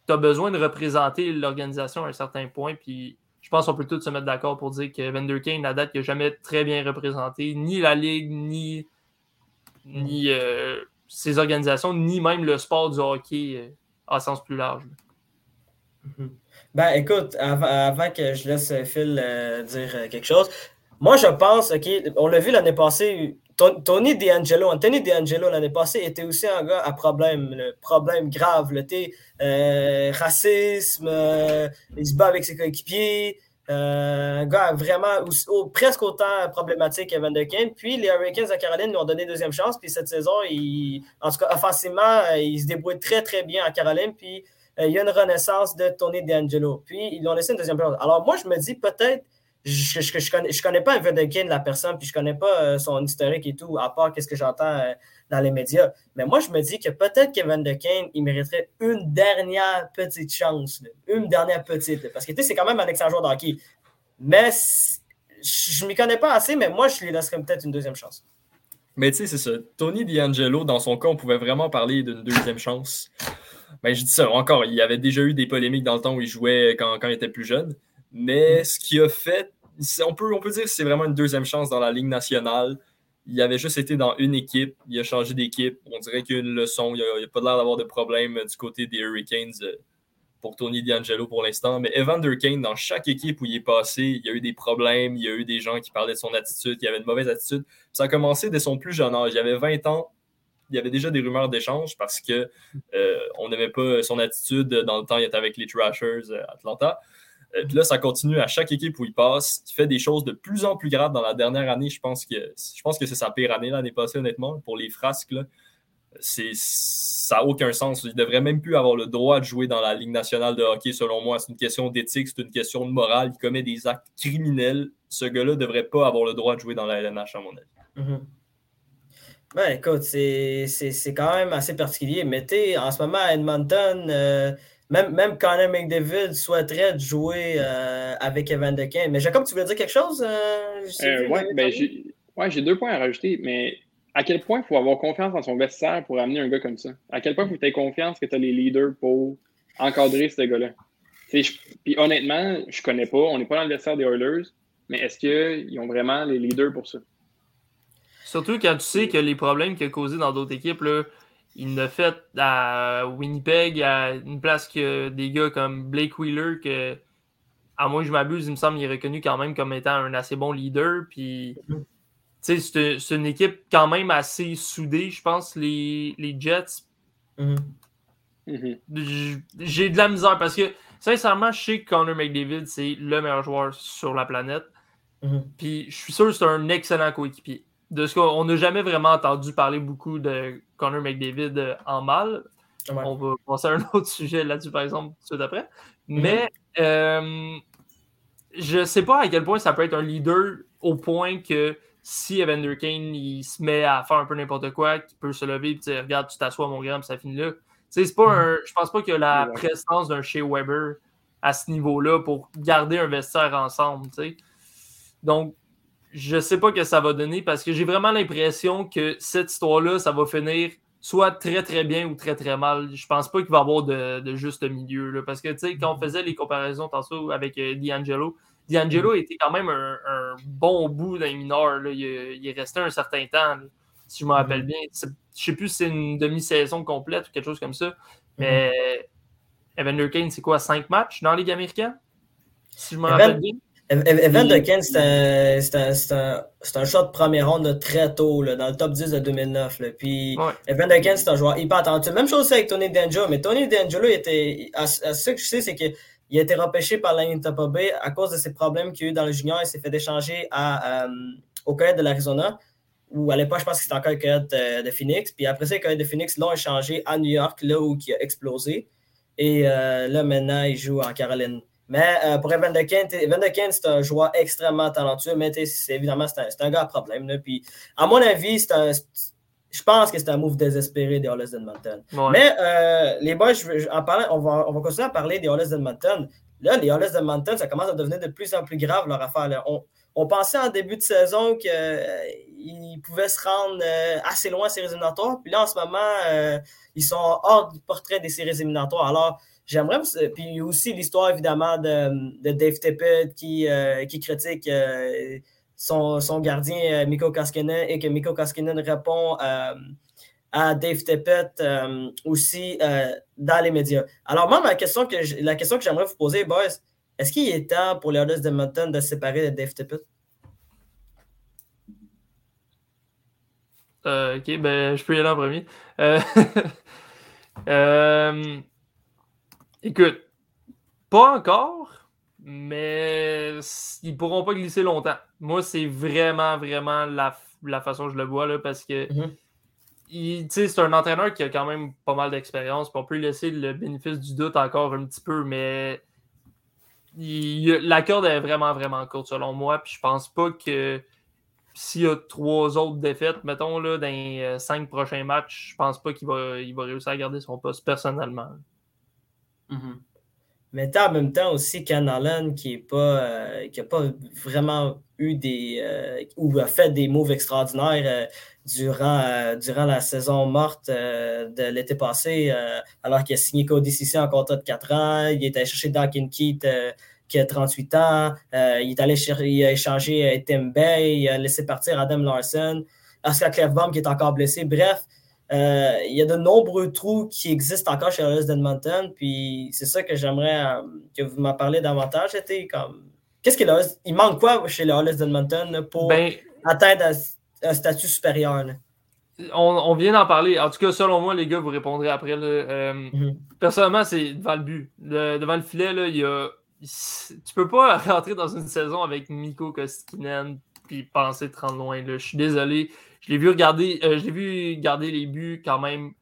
tu as besoin de représenter l'organisation à un certain point. Puis je pense qu'on peut tous se mettre d'accord pour dire que Vander Kane, la date, n'a jamais très bien représenté ni la Ligue, ni, euh, ses organisations, ni même le sport du hockey euh, en sens plus large. Mhm. Ben écoute, avant, que je laisse Phil euh, dire quelque chose, moi je pense, OK, on l'a vu l'année passée, Tony D'Angelo, Anthony D'Angelo l'année passée était aussi un gars à problème, le problème grave, le euh, racisme, euh, il se bat avec ses coéquipiers, euh, un gars vraiment presque autant problématique qu'Evan Kane. Puis les Hurricanes de Caroline lui ont donné une deuxième chance. Puis cette saison, en tout cas, offensivement, il se débrouille très, très bien en Caroline. Puis il y a une renaissance de Tony D'Angelo. Puis ils lui ont laissé une deuxième chance. Alors moi, je me dis peut-être je, je, connais, je connais pas de la personne, puis je connais pas euh, son historique et tout, à part qu'est-ce que j'entends euh, dans les médias. Mais moi, je me dis que peut-être qu'Evan de Kane, il mériterait une dernière petite chance. Une dernière petite. parce que tu sais, c'est quand même un excellent joueur de hockey. Mais je m'y connais pas assez, mais moi, je lui laisserais peut-être une deuxième chance. Mais tu sais, c'est ça. Tony D'Angelo, dans son cas, on pouvait vraiment parler d'une deuxième chance. Ben, je dis ça encore, il y avait déjà eu des polémiques dans le temps où il jouait quand, quand il était plus jeune. Mais ce qui a fait, on peut, on peut dire que c'est vraiment une deuxième chance dans la Ligue nationale. Il avait juste été dans une équipe, il a changé d'équipe. On dirait qu'il y a une leçon. Il n'y a, pas l'air d'avoir de problème du côté des Hurricanes euh, pour Tony D'Angelo pour l'instant. Mais Evander Kane, dans chaque équipe où il est passé, il y a eu des problèmes, il y a eu des gens qui parlaient de son attitude, qui avait une mauvaise attitude. Ça a commencé dès son plus jeune âge. Il avait 20 ans, il y avait déjà des rumeurs d'échange parce que euh, on n'aimait pas son attitude dans le temps il était avec les Trashers euh, Atlanta. Euh, là, ça continue à chaque équipe où il passe. Il fait des choses de plus en plus graves dans la dernière année. Je pense que, je pense que c'est sa pire année l'année passée, honnêtement, pour les frasques. Là. ça n'a aucun sens. Il ne devrait même plus avoir le droit de jouer dans la Ligue nationale de hockey, selon moi. C'est une question d'éthique, c'est une question de morale. Il commet des actes criminels. Ce gars-là ne devrait pas avoir le droit de jouer dans la LNH, à mon avis. Mm-hmm. Ben, écoute, c'est quand même assez particulier. Mais en ce moment, à Edmonton, euh, même, même Connor McDavid souhaiterait jouer euh, avec Evan Kane. Mais Jacob, tu voulais dire quelque chose? Euh, euh oui, ben, j'ai deux points à rajouter, mais à quel point il faut avoir confiance dans son vestiaire pour amener un gars comme ça? À quel point il faut avoir confiance que tu as les leaders pour encadrer ce gars-là? Puis honnêtement, je connais pas, on n'est pas dans le vestiaire des Oilers, mais est-ce qu'ils ont vraiment les leaders pour ça? Surtout quand tu sais que les problèmes qu'il a causés dans d'autres équipes, là, il l'a fait à Winnipeg, à une place que des gars comme Blake Wheeler, que, à moins que je m'abuse, il me semble qu'il est reconnu quand même comme étant un assez bon leader. Puis, c'est une équipe quand même assez soudée, je pense, les, Jets. Mm-hmm. Mm-hmm. J'ai de la misère parce que, sincèrement, je sais que Connor McDavid, c'est le meilleur joueur sur la planète. Mm-hmm. Puis, je suis sûr que c'est un excellent coéquipier de ce qu'on n'a jamais vraiment entendu parler beaucoup de Connor McDavid euh, en mal. On va passer à un autre sujet là-dessus, par exemple, tout d'après. Mhm. Mais euh, je ne sais pas à quel point ça peut être un leader au point que si Evander Kane il se met à faire un peu n'importe quoi, qu'il peut se lever et dire Regarde, tu t'assois mon grand, ça finit là. C'est pas mhm. un, je pense pas a la présence d'un chez Weber à ce niveau-là pour garder un vestiaire ensemble. Donc, je sais pas ce que ça va donner parce que j'ai vraiment l'impression que cette histoire-là, ça va finir soit très très bien ou très très mal. Je pense pas qu'il va y avoir de, juste milieu. Là, parce que tu sais, quand on mm-hmm. faisait les comparaisons tantôt avec euh, D'Angelo, D'Angelo mm-hmm. était quand même un, bon bout d'un mineur. Il, il, est resté un certain temps, si je me rappelle mm-hmm. bien. Je sais plus si c'est une demi-saison complète ou quelque chose comme ça. Mais Evander Kane, c'est quoi, cinq matchs dans la Ligue américaine? Si je me rappelle bien. Evan Kane, c'est un, un, choix de première ronde très tôt, là, dans le top 10 de 2009. Là. Puis Evan Kane, c'est un joueur hyper attendu. Même chose avec Tony D'Angelo, mais Tony D'Angelo, était, à, ce que je sais, c'est qu'il a été repêché par la Tampa Bay à cause de ses problèmes qu'il a eu dans le junior. Il s'est fait échanger à, euh, au Coyote de l'Arizona, où à l'époque, je pense que c'était encore le Coyote de, de, Phoenix. Puis après ça, le Coyote de Phoenix l'ont échangé à New York, là où il a explosé. Et euh, là, maintenant, il joue en Caroline. Mais euh, pour Evan de Kane, c'est un joueur extrêmement talentueux, mais évidemment, c'est un, un, gars à problème. Puis, à mon avis, je pense que c'est un move désespéré des Oilers d'Edmonton. Mais euh, les boys, en parlant, on, va, on va continuer à parler des Oilers d'Edmonton. Là, les Oilers d'Edmonton, ça commence à devenir de plus en plus grave leur affaire. On, on, pensait en début de saison qu'ils euh, pouvaient se rendre assez loin à séries éliminatoires. Puis là, en ce moment, ils sont hors du portrait des séries éliminatoires. Alors, j'aimerais. Puis aussi l'histoire, évidemment, de, de Dave Tippett qui, qui critique son, son, gardien, Miko Kaskinen, et que Miko Kaskinen répond à Dave Tippett aussi dans les médias. Alors, moi, ma question que la question que j'aimerais vous poser, boys, est-ce qu'il est temps pour les Oilers de Mountain de se séparer de Dave Tippett? Euh, ok, ben je peux y aller en premier. Écoute, pas encore, mais ils pourront pas glisser longtemps. Moi, c'est vraiment, vraiment la, la, façon que je le vois, là, parce que mm-hmm. c'est un entraîneur qui a quand même pas mal d'expérience. On peut lui laisser le bénéfice du doute encore un petit peu, mais la corde est vraiment, vraiment courte selon moi. Puis je pense pas que s'il y a trois autres défaites, mettons, là, dans les euh, cinq prochains matchs, je pense pas qu'il va, il va réussir à garder son poste personnellement. Mm-hmm. Mais en même temps aussi Ken Allen qui n'a pas, euh, pas vraiment eu des euh, ou a fait des moves extraordinaires durant, durant la saison morte de l'été passé, alors qu'il a signé Cody Cissé en contrat de 4 ans, il était chercher Duncan Keith qui a 38 ans. Euh, il est allé il a échangé euh, Tim Bay, il a laissé partir Adam Larson, Oscar Clefbaum qui est encore blessé. Bref, euh, il y a de nombreux trous qui existent encore chez Oilers d'Edmonton. Puis c'est ça que j'aimerais que vous m'en parliez davantage. C'était comme. Qu'est-ce qu'il Il manque quoi chez les Oilers d'Edmonton pour ben, atteindre un, statut supérieur? On, vient d'en parler. En tout cas, selon moi, les gars, vous répondrez après. Mm-hmm. Personnellement, c'est devant le but. devant le filet, là, il y a tu peux pas rentrer dans une saison avec Miko Kostkinen puis penser 30 loin. Là. Je suis désolé. Je l'ai vu regarder, euh, je vu garder les buts quand même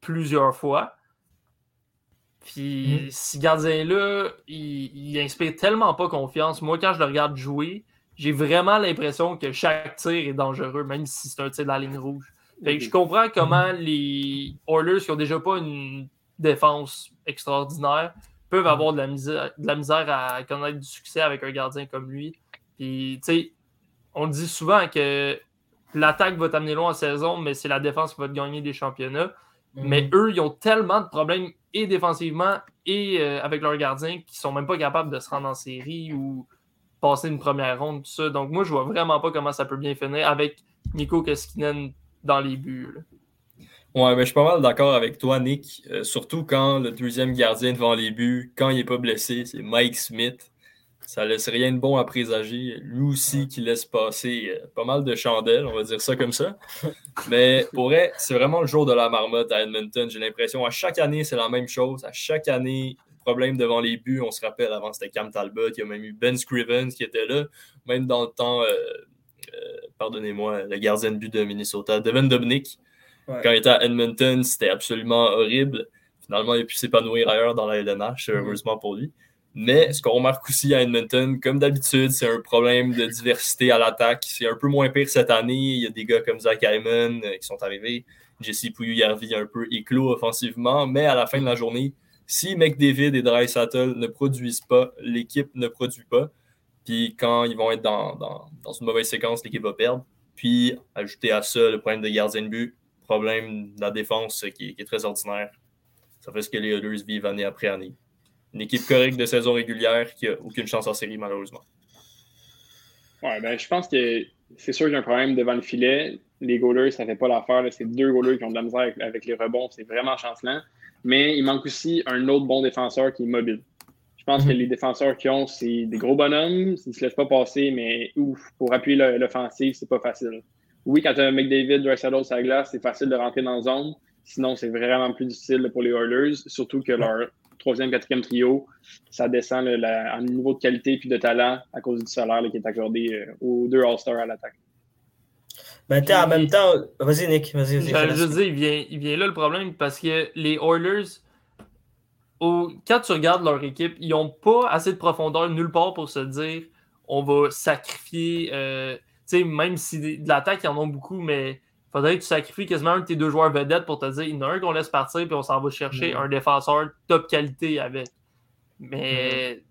plusieurs fois. Puis mm. ce gardien-là, il, il, inspire tellement pas confiance. Moi, quand je le regarde jouer, j'ai vraiment l'impression que chaque tir est dangereux, même si c'est un tir de la ligne rouge. Fait je comprends comment les Oilers qui ont déjà pas une défense extraordinaire peuvent mm. avoir de la, misère, de la misère à connaître du succès avec un gardien comme lui. Puis, tu sais, on dit souvent que l'attaque va t'amener loin en saison, mais c'est la défense qui va te gagner des championnats. Mm. Mais eux, ils ont tellement de problèmes et défensivement et euh, avec leur gardien qu'ils sont même pas capables de se rendre en série ou passer une première ronde, tout ça. Donc moi, je vois vraiment pas comment ça peut bien finir avec Nico Keskinen dans les buts. Ouais, mais je suis pas mal d'accord avec toi, Nick. Euh, surtout quand le deuxième gardien devant les buts, quand il n'est pas blessé, c'est Mike Smith. Ça laisse rien de bon à présager. Lui aussi qui laisse passer euh, pas mal de chandelles, on va dire ça comme ça. Mais pour vrai, c'est vraiment le jour de la marmotte à Edmonton. J'ai l'impression à chaque année, c'est la même chose. À chaque année, problème devant les buts. On se rappelle, avant c'était Cam Talbot. Il y a même eu Ben Scrivens qui était là. Même dans le temps, euh, pardonnez-moi, le gardien de but de Minnesota, Devin Dobnik quand il était à Edmonton, c'était absolument horrible. Finalement, il a pu s'épanouir ailleurs dans la LNH, mhm. heureusement pour lui. Mais ce qu'on remarque aussi à Edmonton, comme d'habitude, c'est un problème de diversité à l'attaque. C'est un peu moins pire cette année. Il y a des gars comme Zach Hyman euh, qui sont arrivés. Jesse Pouillou-Yarvi un peu éclos offensivement. Mais à la fin de la journée, si McDavid et Dry Sattel ne produisent pas, l'équipe ne produit pas. Puis quand ils vont être dans, dans, dans une mauvaise séquence, l'équipe va perdre. Puis, ajouter à ça le problème de gardien de but, problème de la défense qui, est très ordinaire. Ça fait ce que les Oilers vivent année après année. Une équipe correcte de saison régulière qui n'a aucune chance en série, malheureusement. Ouais, ben, je pense que c'est sûr qu'il y a un problème devant le filet. Les goalers, ça ne fait pas l'affaire. C'est deux goalers qui ont de la misère avec, les rebonds. C'est vraiment chancelant. Mais il manque aussi un autre bon défenseur qui est mobile. Je pense que mhm. les défenseurs qui ont, c'est des gros bonhommes. Ils ne se laissent pas passer, mais ouf, pour appuyer l'offensive, c'est pas facile oui, quand tu as un McDavid, Drexler sur la glace, c'est facile de rentrer dans la zone. Sinon, c'est vraiment plus difficile pour les Oilers, surtout que leur troisième, quatrième trio, ça descend en niveau de qualité et de talent à cause du salaire qui est accordé euh, aux deux All-Stars à l'attaque. Ben, en même temps, vas-y Nick, vas-y. Vas je dire, il vient, il vient là le problème parce que les Oilers, au, quand tu regardes leur équipe, ils n'ont pas assez de profondeur nulle part pour se dire on va sacrifier euh, même si de l'attaque, ils en ont beaucoup, mais faudrait que tu sacrifies quasiment un de tes deux joueurs vedettes pour te dire il y en a un qu'on laisse partir, puis on s'en va chercher un défenseur top qualité avec. Mais,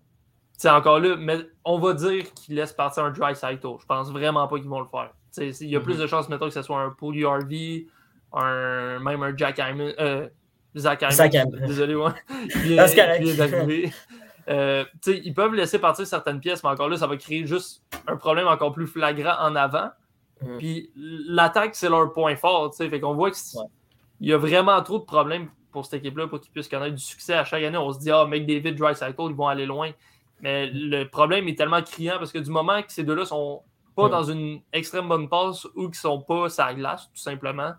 c'est encore là, mais on va dire qu'ils laissent partir un dry cycle. Je pense vraiment pas qu'ils vont le faire. il y a plus mm-hmm. de chances, mettons, que ce soit un Paul URV, un, même un Jack Hyman. Euh, Zach Hyman. Désolé, ouais. Il d'arriver. Euh, ils peuvent laisser partir certaines pièces, mais encore là, ça va créer juste un problème encore plus flagrant en avant. Mhm. Puis l'attaque, c'est leur point fort. tu sais. Fait qu'on voit qu'il Ouais. y a vraiment trop de problèmes pour cette équipe-là pour qu'ils puissent connaître du succès à chaque année. On se dit, ah, McDavid, Dry Cycle, ils vont aller loin. Mais le problème est tellement criant parce que du moment que ces deux-là sont pas Ouais. dans une extrême bonne passe ou qu'ils sont pas sur la glace, tout simplement,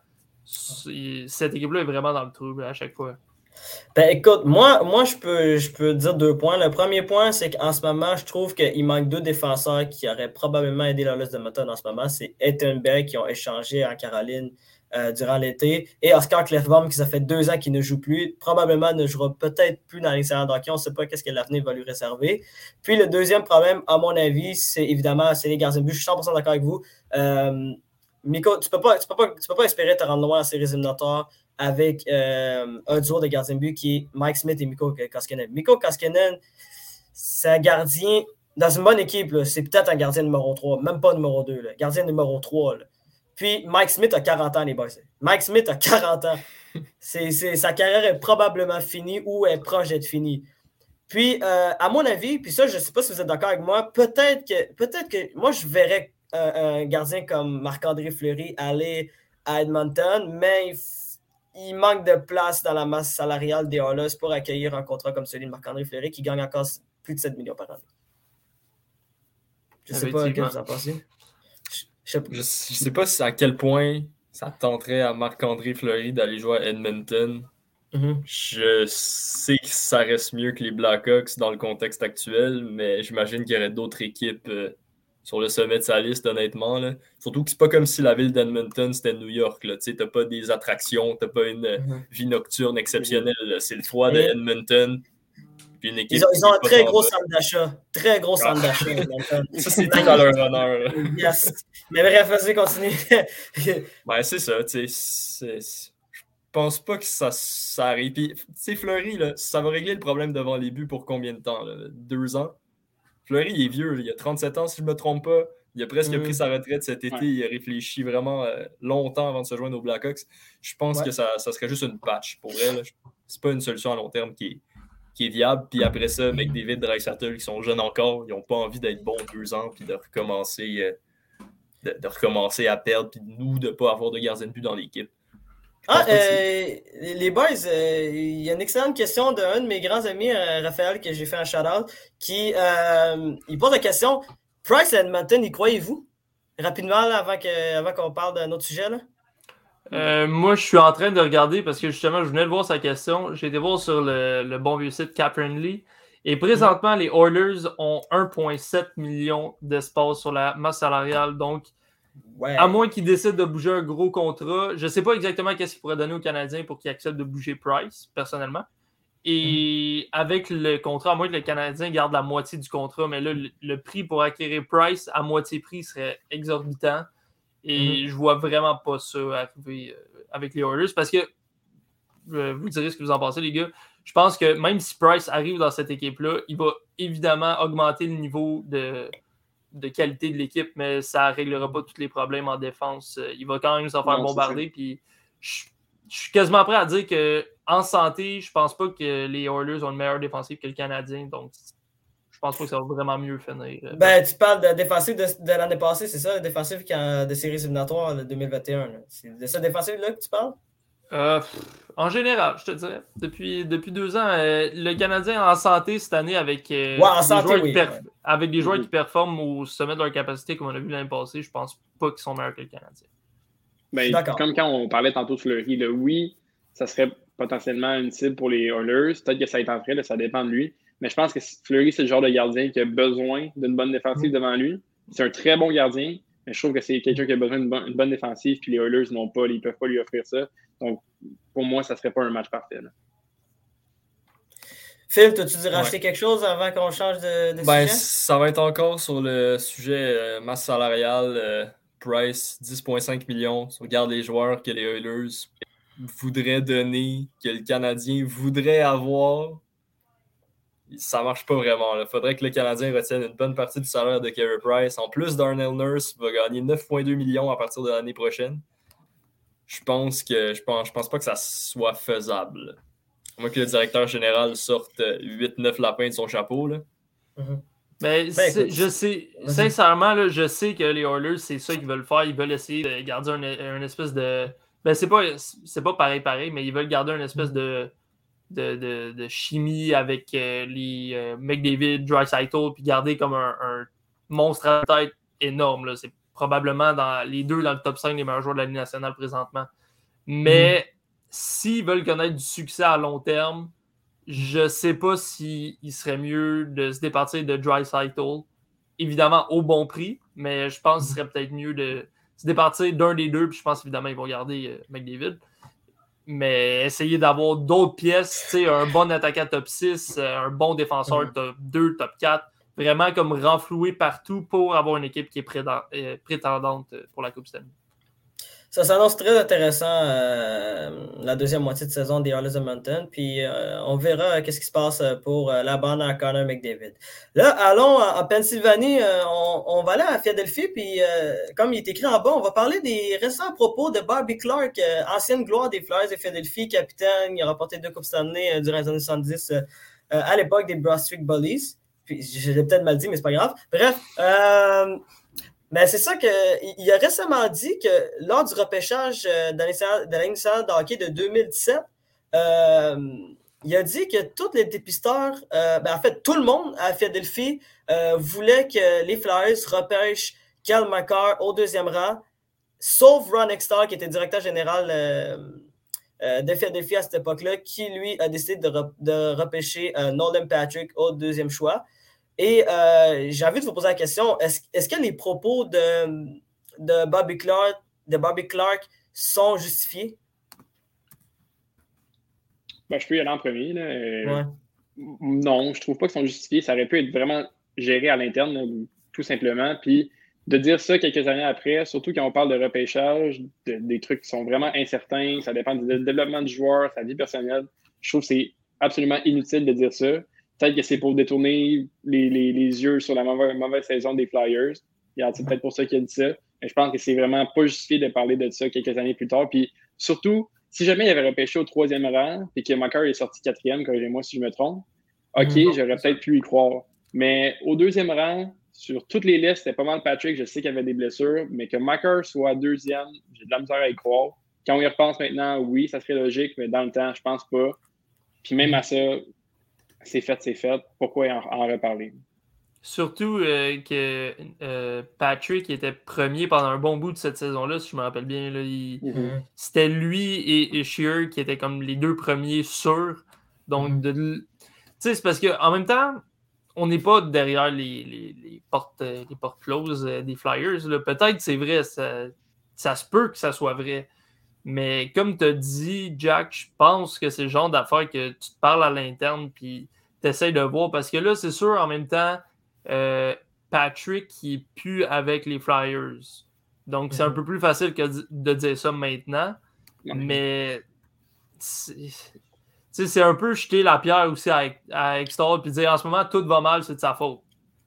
cette équipe-là est vraiment dans le trouble à chaque fois. Ben écoute, moi, moi je, peux, je peux dire deux points. Le premier point, c'est qu'en ce moment, je trouve qu'il manque deux défenseurs qui auraient probablement aidé la liste de Moton en ce moment. C'est Ettenberg qui ont échangé en Caroline euh, durant l'été et Oscar Clefbaum qui ça fait deux ans qu'il ne joue plus. Probablement ne jouera peut-être plus dans l'excellent hockey. On ne sait pas qu'est-ce que l'avenir va lui réserver. Puis le deuxième problème, à mon avis, c'est évidemment c'est les gardiens de but. Je suis 100% d'accord avec vous. Euh, Miko, tu peux, pas- tu peux, pas- tu peux pas espérer te rendre loin en séries éliminatoires avec euh, un duo de gardiens de but qui est Mike Smith et Miko Koskinen. Miko Koskinen, c'est un gardien dans une bonne équipe. C'est peut-être un gardien numéro 3, même pas numéro 2. là, gardien numéro 3. là. Puis Mike Smith a 40 ans, les boys. Mike Smith a 40 ans. Sa carrière est probablement finie ou est proche d'être finie. Puis, euh, à mon avis, puis ça, je ne sais pas si vous êtes d'accord avec moi, peut-être que, peut-être que moi, je verrais un, un gardien comme Marc-André Fleury aller à Edmonton, mais il, manque de place dans la masse salariale des Oilers pour accueillir un contrat comme celui de Marc-André Fleury qui gagne encore plus de 7 millions par année. Je ne sais pas ce que vous en pensez? Je- je sais pas. Je, je sais pas si à quel point ça tenterait à Marc-André Fleury d'aller jouer à Edmonton. Mhm. Je sais que ça reste mieux que les Blackhawks dans le contexte actuel, mais j'imagine qu'il y aurait d'autres équipes euh, sur le sommet de sa liste, honnêtement. là. Surtout que c'est pas comme si la ville d'Edmonton c'était New York. Tu t'as pas des attractions, t'as pas une Mhm. vie nocturne exceptionnelle. C'est le froid de Et- Edmonton. Puis une équipe Ils ont, ils ont qui un très gros centre d'achat. Très gros centre d'achat. Ça, c'est tout à leur honneur. Yes. Mais bref, vas-y, continue. Ben, c'est ça, tu sais. Je pense pas que ça, ça arrive. Puis, tu sais, Fleury, là, ça va régler le problème devant les buts pour combien de temps? là? Deux ans? Fleury, il est vieux, il a 37 ans, si je ne me trompe pas. Il a presque pris sa retraite cet été. Ouais. Il a réfléchi vraiment euh, longtemps avant de se joindre aux Blackhawks. Je pense Ouais. que ça, ça serait juste une patch pour elle. C'est pas une solution à long terme qui est, qui est viable. Puis après ça, McDavid, Dreisaitl, qui sont jeunes encore, ils n'ont pas envie d'être bons deux ans puis de recommencer, euh, de, de recommencer à perdre puis nous de ne pas avoir de gardien de but dans l'équipe. Ah, euh, les boys, euh, il y a une excellente question d'un de mes grands amis, euh, Raphaël, que j'ai fait un shout-out, qui euh, il pose la question Price à Edmonton, y croyez-vous? Rapidement, là, avant que- avant qu'on parle d'un autre sujet. Là. Euh, moi, je suis en train de regarder parce que justement, je venais de voir sa question. J'ai été voir sur le, le bon vieux site Caprenly. Et présentement, les Oilers ont 1,7 million d'espace sur la masse salariale. Donc, Ouais. à moins qu'ils décident de bouger un gros contrat, je ne sais pas exactement qu'est-ce qu'ils pourraient donner aux Canadiens pour qu'ils acceptent de bouger Price, personnellement. Et avec le contrat, à moins que le Canadien garde la moitié du contrat, mais là, le, le prix pour acquérir Price à moitié prix serait exorbitant. Et je vois vraiment pas ça arriver euh, avec les Oilers parce que euh, vous direz ce que vous en pensez, les gars. Je pense que même si Price arrive dans cette équipe-là, il va évidemment augmenter le niveau de, de qualité de l'équipe, mais ça ne réglera pas tous les problèmes en défense. Euh, Il va quand même se faire Non, bombarder. Puis je, je suis quasiment prêt à dire que en santé, je pense pas que les Oilers ont une meilleure défensive que le Canadien. Donc, je pense pas que ça va vraiment mieux finir. euh, Ben, tu parles de défensif de, de l'année passée, c'est ça, le défensif qui a- de séries éliminatoires de 2021. là. C'est de ce défensif-là que tu parles? Euh, en général, je te dirais. Depuis, depuis deux ans, euh, le Canadien en santé cette année avec, euh, Ouais, en des santé, joueurs oui, qui perf- ouais. avec des joueurs Mhm. qui performent au sommet de leur capacité, comme on a vu l'année passée, je pense pas qu'ils sont meilleurs que le Canadien. Ben, D'accord. comme quand on parlait tantôt de Fleury, là, oui, ça serait potentiellement une cible pour les Oilers. Peut-être que ça tenterait, là, ça dépend de lui. Mais je pense que Fleury, c'est le genre de gardien qui a besoin d'une bonne défensive devant lui. C'est un très bon gardien, mais je trouve que c'est quelqu'un qui a besoin d'une bonne, une bonne défensive, puis les Oilers n'ont pas, ils ne peuvent pas lui offrir ça. Donc, pour moi, ça ne serait pas un match parfait. là. Phil, t'as-tu dû racheter quelque chose avant qu'on change de, de Ben, sujet? ça va être encore sur le sujet euh, masse salariale, euh, Price, 10,5 millions. Si on regarde les joueurs que les Oilers voudraient donner, que le Canadien voudrait avoir, ça marche pas vraiment. Il faudrait que le Canadien retienne une bonne partie du salaire de Carey Price. En plus, Darnell Nurse va gagner 9,2 millions à partir de l'année prochaine. Je pense que je pense, je pense pas que ça soit faisable. Moi que le directeur général sorte 8-9 lapins de son chapeau. Là. Mm-hmm. Ben, ben je sais, sincèrement, là, je sais que les Oilers, c'est ça qu'ils veulent faire. Ils veulent essayer de garder un, espèce de. Ben, c'est pas, pas pareil, pareil, mais ils veulent garder une espèce de, de, de, chimie avec euh, les euh, McDavid, Dry puis garder comme un, monstre à tête énorme. C'est probablement dans les deux dans le top 5 des meilleurs joueurs de la Ligue nationale présentement. Mais mm-hmm. s'ils veulent connaître du succès à long terme, je sais pas s'il serait mieux de se départir de Dry Évidemment, au bon prix, mais je pense qu'il serait peut-être mieux de se départir d'un des deux. Puis je pense évidemment qu'ils vont garder euh, McDavid. Mais essayer d'avoir d'autres pièces, un bon attaquant top 6, euh, un bon défenseur mm. top 2, top 4, vraiment comme renflouer partout pour avoir une équipe qui est euh, prétendante pour la Coupe Stanley. Ça s'annonce très intéressant euh, la deuxième moitié de saison des Oilers Mountain. Puis euh, on verra euh, qu'est-ce qui se passe pour la bande à Connor McDavid. Là, allons en, Pennsylvanie. On, va aller à Philadelphie. Puis comme il est écrit en bas, on va parler des récents propos de Bobby Clark, ancienne gloire des Flyers de Philadelphie, capitaine. Il a remporté deux Coupes Stanley durant les années 70 à l'époque des Broad Street Bullies. Puis je l'ai peut-être mal dit, mais c'est pas grave. Bref. Mais c'est ça qu'il a récemment dit que lors du repêchage euh, de la Ligue de hockey de 2017, euh, il a dit que tous les dépisteurs, euh, ben en fait, tout le monde à Philadelphie voulait que les Flyers repêchent Cal McCarr au deuxième rang, sauf Ron Extar, qui était directeur général de Philadelphie à cette époque-là, qui lui a décidé de repêcher Nolan Patrick au deuxième choix. Et euh, j'ai envie de vous poser la question est-ce que les propos de, de, Bobby Clark, de Bobby Clark sont justifiés? Ben, Je peux y aller en premier. Euh, non, je trouve pas qu'ils sont justifiés. Ça aurait pu être vraiment géré à l'interne, tout simplement. Puis de dire ça quelques années après, surtout quand on parle de repêchage, des trucs qui sont vraiment incertains, ça dépend du développement du joueur, sa vie personnelle, je trouve que c'est absolument inutile de dire ça. Peut-être que c'est pour détourner les, les, les, yeux sur la mauvaise, mauvaise saison des Flyers. C'est peut-être pour ça qu'il a dit ça. Mais je pense que c'est vraiment pas justifié de parler de ça quelques années plus tard. Puis surtout, si jamais il avait repêché au troisième rang et que Macar est sorti quatrième, corrigez-moi si je me trompe, OK, mm-hmm. j'aurais peut-être pu y croire. Mais au deuxième rang, sur toutes les listes, c'était pas mal Patrick. Je sais qu'il avait des blessures, mais que Macker soit deuxième, j'ai de la misère à y croire. Quand on y repense maintenant, oui, ça serait logique, mais dans le temps, je pense pas. Puis même à ça, c'est fait, c'est fait. Pourquoi en, en reparler? Surtout euh, que euh, Patrick était premier pendant un bon bout de cette saison-là, si je me rappelle bien. Mm-hmm. C'était lui et, Shear qui étaient comme les deux premiers sûrs. Donc, mm-hmm. c'est parce qu'en même temps, on n'est pas derrière les, portes, les portes closes euh, des Flyers. Peut-être c'est vrai, ça, ça se peut que ça soit vrai. Mais comme tu as dit, Jack, je pense que c'est le genre d'affaire que tu te parles à l'interne puis tu essaies de voir. Parce que là, c'est sûr, en même temps, euh, Patrick qui est plus avec les Flyers. Donc, c'est un mhm. peu plus facile que de dire ça maintenant. Mais c'est un peu jeter la pierre aussi à, à Extol puis dire en ce moment, tout va mal, c'est de sa faute.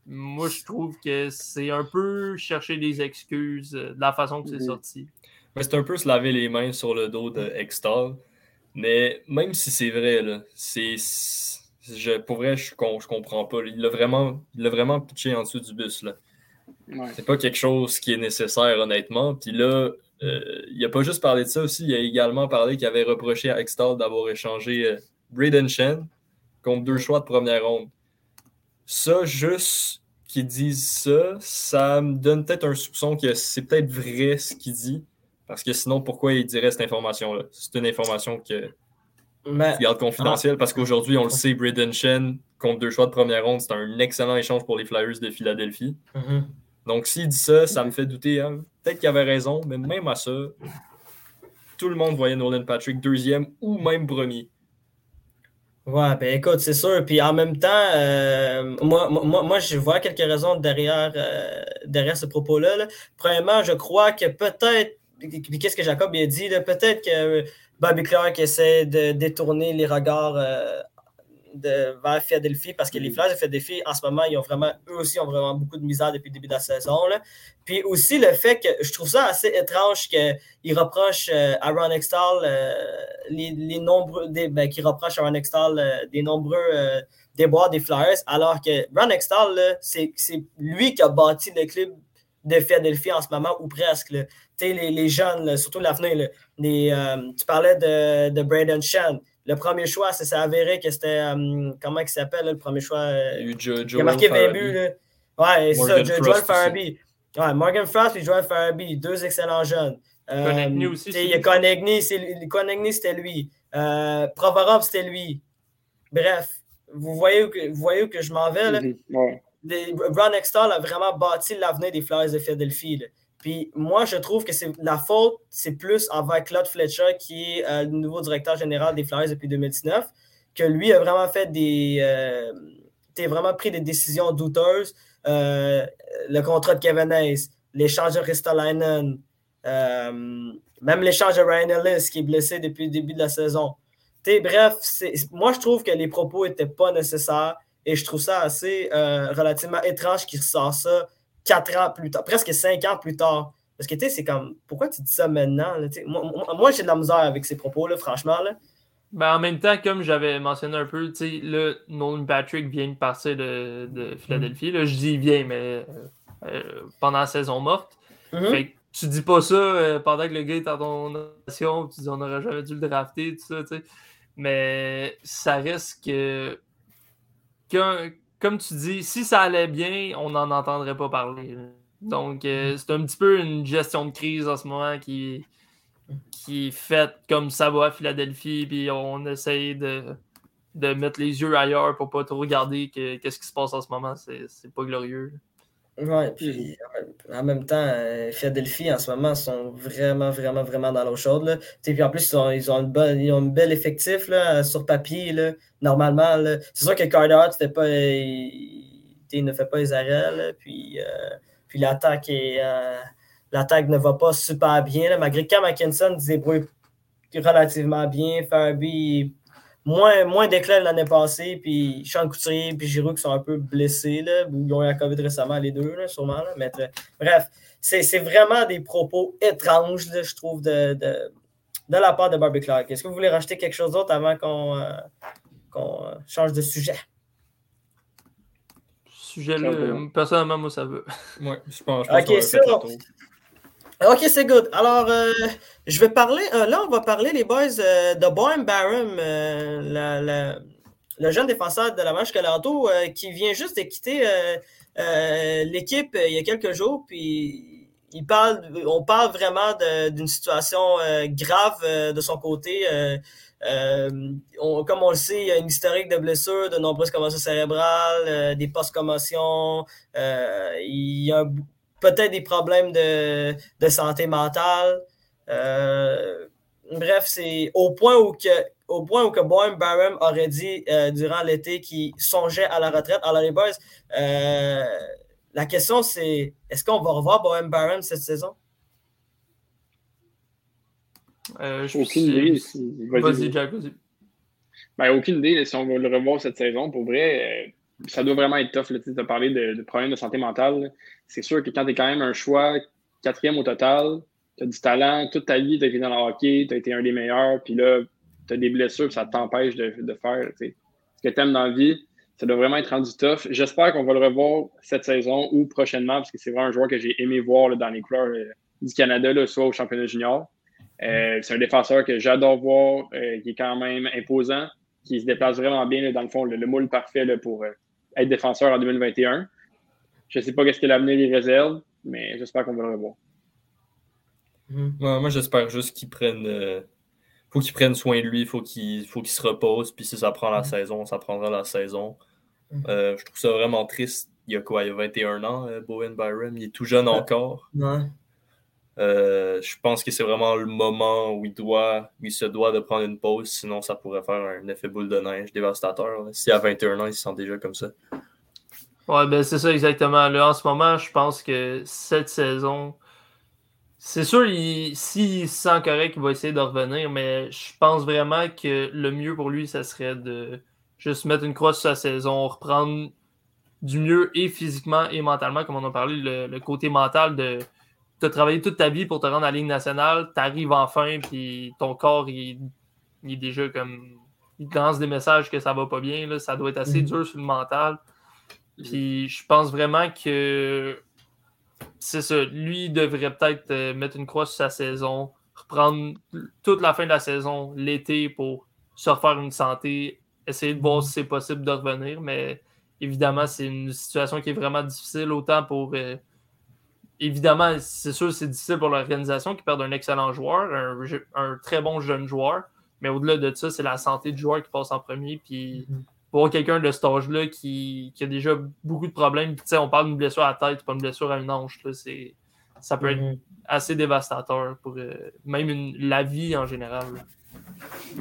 Moi, je trouve que c'est un peu chercher des excuses euh, de la façon que c'est mhm. sorti c'est un peu se laver les mains sur le dos de Extol. Mais même si c'est vrai, là, c'est. Je, pour vrai, je, je comprends pas. Il l'a vraiment, vraiment pitché en dessous du bus. Là. C'est pas quelque chose qui est nécessaire, honnêtement. Puis là, euh, il a pas juste parlé de ça aussi, il a également parlé qu'il avait reproché à Extol d'avoir échangé euh, Braden Shen contre deux choix de première ronde. Ça, juste qu'il dise ça, ça me donne peut-être un soupçon que c'est peut-être vrai ce qu'il dit. Parce que sinon, pourquoi il dirait cette information-là? C'est une information que Mais... garde confidentielle parce qu'aujourd'hui, on le sait, Braden Shen contre deux choix de première ronde, c'est un excellent échange pour les Flyers de Philadelphie. Mm-hmm. Donc, s'il dit ça, ça me fait douter. Hein. Peut-être qu'il avait raison, mais même à ça, tout le monde voyait Nolan Patrick deuxième ou même premier. Ouais, ben écoute, c'est sûr. Puis en même temps, euh, moi, moi, moi, je vois quelques raisons derrière, euh, derrière ce propos-là. Premièrement, je crois que peut-être puis qu'est-ce que Jacob a dit? Peut-être que Bobby Clark essaie de détourner les regards euh, de, vers Philadelphie parce que les Flyers de Philadelphie, en ce moment, ils ont vraiment, eux aussi, ont vraiment beaucoup de misère depuis le début de la saison. Là. Puis aussi le fait que je trouve ça assez étrange qu'ils reprochent euh, à Ron Extall euh, les, les, nombreux, des, ben, qu'ils reprochent à Ron Extall des nombreux déboires des Flyers, alors que Ron Extall, c'est lui qui a bâti le club de Philadelphie en ce moment, ou presque. Là. Les, les jeunes, surtout l'avenir, tu parlais de, de Braden Shen le premier choix, ça s'est avéré que c'était. Euh, comment il s'appelle, le premier choix euh, Il, a marqué 20 buts. Ouais, c'est ça, Joel Farabee. Ouais, Morgan Frost et Joel Farabee, deux excellents jeunes. Euh, aussi. Il y a c'était lui. Euh, Provorov, c'était lui. Bref, vous voyez où que, vous voyez où que je m'en vais. Là? Mm Ron Extall a vraiment bâti l'avenir des Flyers de Philadelphie. Là. Puis moi, je trouve que c'est la faute, c'est plus envers Claude Fletcher, qui est euh, le nouveau directeur général des Flyers depuis 2019, que lui a vraiment fait des. Euh, vraiment pris des décisions douteuses. Euh, le contrat de Kevin Hayes, l'échange de Ristolainen, même l'échange de Ryan Ellis qui est blessé depuis le début de la saison. bref, moi je trouve que les propos n'étaient pas nécessaires et je trouve ça assez relativement étrange qu'il ressort ça quatre ans plus tard, presque cinq ans plus tard. Parce que, tu sais, c'est comme, pourquoi tu dis ça maintenant? moi, j'ai de la misère avec ces propos-là, franchement. Là. Ben, en même temps, comme j'avais mentionné un peu, tu sais, là, Nolan Patrick vient de partir de, de Philadelphie. Là, je dis vient, mais euh, euh, pendant la saison morte. Mm-hmm. Fait que tu dis pas ça euh, pendant que le gars est en ton nation, tu dis on n'aurait jamais dû le drafter, tout ça, tu sais. Mais ça reste que comme tu dis, si ça allait bien, on n'en entendrait pas parler. Donc, euh, mm. c'est un petit peu une gestion de crise en ce moment qui, qui est faite comme ça va à Philadelphie, puis on essaye de, de mettre les yeux ailleurs pour pas trop regarder qu'est-ce qui se passe en ce moment. C'est pas glorieux. Ouais, puis en même temps, euh, Philadelphie en ce moment sont vraiment, vraiment, vraiment dans l'eau chaude. Puis en plus, ils ont, ils ont, une ils ont un bel effectif là, sur papier. Là, normalement, c'est sûr que Carter fait pas, il, ne fait pas les arrêts. puis euh, puis l'attaque euh, l'attaque ne va pas super bien. malgré que Cam Atkinson se débrouille relativement bien. Farby moins, moins d'éclats l'année passée, puis Sean Couturier puis Giroud qui sont un peu blessés, là, ils ont eu la COVID récemment, les deux, là, sûrement. mais, bref, c'est vraiment des propos étranges, je trouve, de, de, de, la part de Barbie Clark. Est-ce que vous voulez rajouter quelque chose d'autre avant qu'on euh, euh, change de sujet? Sujet là, personnellement, moi, ça veut. Oui, je pense, je pense Ok, c'est Ok, c'est good. Alors, euh, je vais parler. Euh, là, on va parler, les boys, euh, de Boehm Barham, le jeune défenseur de la Manche Colorado, qui vient juste de quitter l'équipe il y a quelques jours. Puis, il parle, on parle vraiment d'une situation grave de son côté. comme on le sait, il y a une historique de blessures, de nombreuses commotions cérébrales, des post-commotions. il y a un peut-être des problèmes de, santé mentale. Euh, bref, c'est au point où que au point où que Boehm Barham aurait dit euh, durant l'été qu'il songeait à la retraite. Alors les boys, euh, la question c'est est-ce qu'on va revoir Boehm Barham cette saison? aucune idée. Vas-y, Jack, vas-y. Ben, aucune idée si on va le revoir cette saison. Pour vrai, ça doit vraiment être tough. Tu as parlé de, problèmes de santé mentale. C'est sûr que quand tu es quand même un choix quatrième au total, tu as du talent, toute ta vie, tu as été dans le hockey, tu as été un des meilleurs, puis là, tu as des blessures, ça t'empêche de, faire ce que tu aimes dans la vie. Ça doit vraiment être rendu tough. J'espère qu'on va le revoir cette saison ou prochainement, parce que c'est vraiment un joueur que j'ai aimé voir dans les couleurs euh, du Canada, soit au championnat junior. Euh, c'est un défenseur que j'adore voir, euh, qui est quand même imposant, qui se déplace vraiment bien, dans le fond, le, moule parfait pour être défenseur en 2021. Je ne sais pas ce que l'avenir les réserve, mais j'espère qu'on va le revoir. Mhm. moi, j'espère juste qu'il prenne. Euh, faut qu'il prenne soin de lui, faut qu'il faut qu'il se repose. Puis si ça prend la mhm. saison, ça prendra la saison. Mhm. Euh, je trouve ça vraiment triste. Il y a quoi? Il y a 21 ans, euh, Bowen Byram. Il est tout jeune encore. Je pense que c'est vraiment le moment où il doit, où il se doit de prendre une pause, sinon ça pourrait faire un effet boule de neige dévastateur. Si à 21 ans, il se sent déjà comme ça. Ouais, ben c'est ça exactement. Là, en ce moment, je pense que cette saison, c'est sûr, s'il se sent correct, il va essayer de revenir, mais je pense vraiment que le mieux pour lui, ça serait de juste mettre une croix sur sa saison, reprendre du mieux et physiquement et mentalement, comme on a parlé, le, côté mental de tu as travaillé toute ta vie pour te rendre à la Ligue nationale, tu arrives enfin, puis ton corps, il, est déjà comme. Il lance des messages que ça va pas bien, là, ça doit être assez mhm. dur sur le mental. Puis je pense vraiment que c'est ça. Lui devrait peut-être euh, mettre une croix sur sa saison, reprendre toute la fin de la saison, l'été, pour se refaire une santé, essayer de voir si c'est possible de revenir. Mais évidemment, c'est une situation qui est vraiment difficile, autant pour. Euh, évidemment, c'est sûr c'est difficile pour l'organisation qui perd un excellent joueur, un, très bon jeune joueur. Mais au-delà de ça, c'est la santé du joueur qui passe en premier. Puis mhm. pour quelqu'un de cet âge-là qui, a déjà beaucoup de problèmes, puis, on parle d'une blessure à la tête, pas une blessure à une hanche. ça peut être mhm. assez dévastateur pour euh, même la vie en général.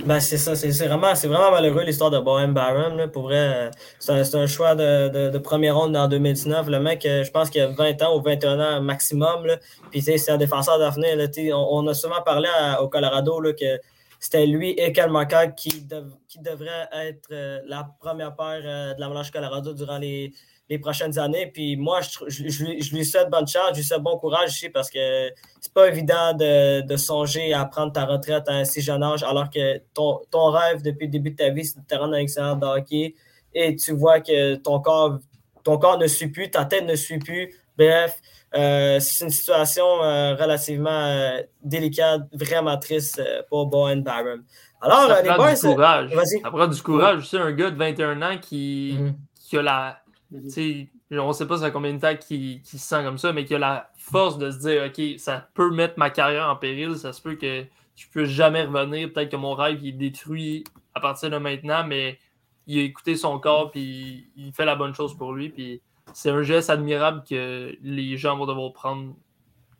Ben, c'est ça, c'est vraiment, vraiment malheureux l'histoire de Bohem Barron. Pour vrai, c'est un, choix de, de, première ronde en 2019. Le mec, euh, je pense qu'il a 20 ans ou 21 ans maximum. Là. Puis c'est un défenseur d'avenir. On, on, a souvent parlé au Colorado là, que c'était lui et Cal qui, qui devraient être euh, la première paire euh, de la Melange Colorado durant les, les prochaines années. Puis moi, je, je, lui souhaite bonne chance, je lui souhaite bon courage ici parce que c'est pas évident de, songer à prendre ta retraite à un si jeune âge alors que ton, ton rêve depuis le début de ta vie, c'est de te rendre un excellent de hockey et tu vois que ton corps, ton corps ne suit plus, ta tête ne suit plus. Bref, euh, c'est une situation euh, relativement euh, délicate, vraiment triste pour Bowen Barron. Alors, ça les boys, du courage. Ça prend du courage. aussi un gars de 21 ans qui, mm-hmm. qui a la Mhm. On ne sait pas ça combien de temps qu'il se sent comme ça, mais qu'il a la force de se dire OK, ça peut mettre ma carrière en péril, ça se peut que je ne peux jamais revenir, peut-être que mon rêve est détruit à partir de maintenant, mais il a écouté son corps puis il fait la bonne chose pour lui. C'est un geste admirable que les gens vont devoir prendre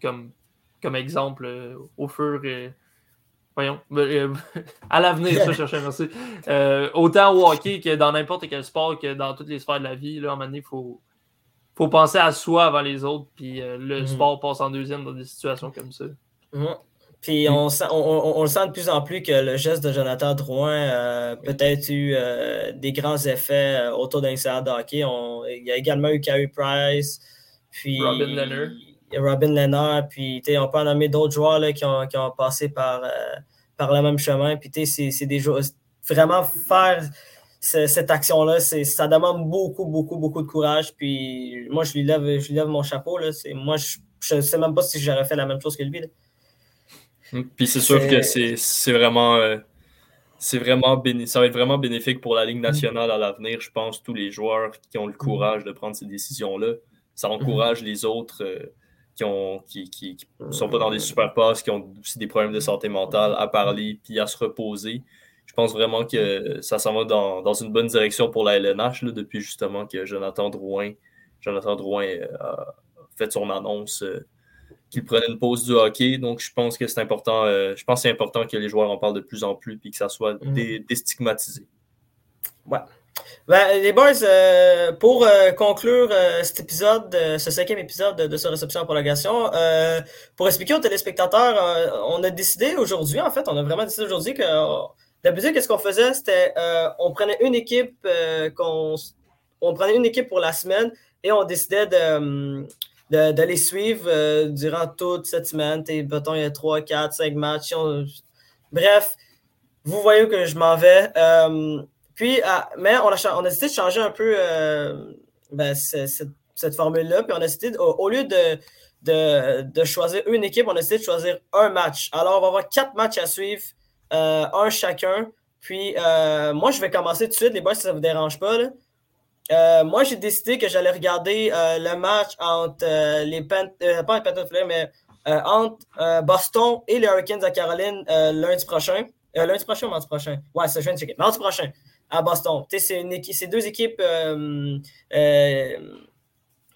comme, comme exemple euh, au fur et Voyons. Euh, à l'avenir, ça, chercher merci. Euh, autant au hockey que dans n'importe quel sport, que dans toutes les sphères de la vie, là, à un moment donné, il faut, faut penser à soi avant les autres, puis euh, le mhm. sport passe en deuxième dans des situations comme ça. Mhm. Puis on, on, le sent de plus en plus que le geste de Jonathan Drouin a peut-être eu des grands effets autour d'un de hockey. il y a également eu Carey Price, puis Robin Leonard. Robin Leonard, puis on peut en nommer d'autres joueurs là, qui, ont, qui, ont, passé par, euh, par le même chemin. Puis c'est des joueurs. Vraiment faire cette action-là, ça demande beaucoup, beaucoup, beaucoup de courage. Puis moi, je lui lève, je lui lève mon chapeau. Là. Moi, je ne sais même pas si j'aurais fait la même chose que lui. Hum, puis c'est sûr que c'est vraiment. Euh, c'est vraiment ça va être vraiment bénéfique pour la Ligue nationale à l'avenir. Je pense tous les joueurs qui ont le courage de prendre ces décisions-là, ça encourage les autres euh, qui ont qui, qui, sont pas dans des super passes, qui ont aussi des problèmes de santé mentale à parler puis à se reposer. Je pense vraiment que ça s'en va dans, dans, une bonne direction pour la LNH là, depuis justement que Jonathan Drouin, Jonathan Drouin euh, a fait son annonce euh, qu'il prenait une pause du hockey. Donc je pense que c'est important. Euh, je pense c'est important que les joueurs en parlent de plus en plus puis que ça soit mm-hmm. déstigmatisé. Ouais. Ben, les boys, euh, pour euh, conclure euh, cet épisode, ce cinquième épisode de, ce réception en prolongation, pour expliquer aux téléspectateurs, on a décidé aujourd'hui, en fait, on a vraiment décidé aujourd'hui que d'habitude, qu'est-ce qu'on faisait, c'était on prenait une équipe qu'on on prenait une équipe pour la semaine et on décidait de, de, les suivre durant toute cette semaine. il y a 3, 4, 5 matchs. Bref, vous voyez que je m'en vais. Puis, ah, mais on a, décidé de changer un peu euh, ben, cette, formule-là. Puis on a décidé, au, lieu de, de, choisir une équipe, on a décidé de choisir un match. Alors, on va avoir quatre matchs à suivre, euh, un chacun. Puis, euh, moi, je vais commencer tout de suite, les boys, si ça ne vous dérange pas. moi, j'ai décidé que j'allais regarder le match entre les Panthers, pas les Panthers, mais entre Boston et les Hurricanes à Caroline lundi prochain. lundi prochain ou mardi prochain? Ouais, c'est je viens de checker. Mardi prochain à Boston. C'est deux équipes euh, euh,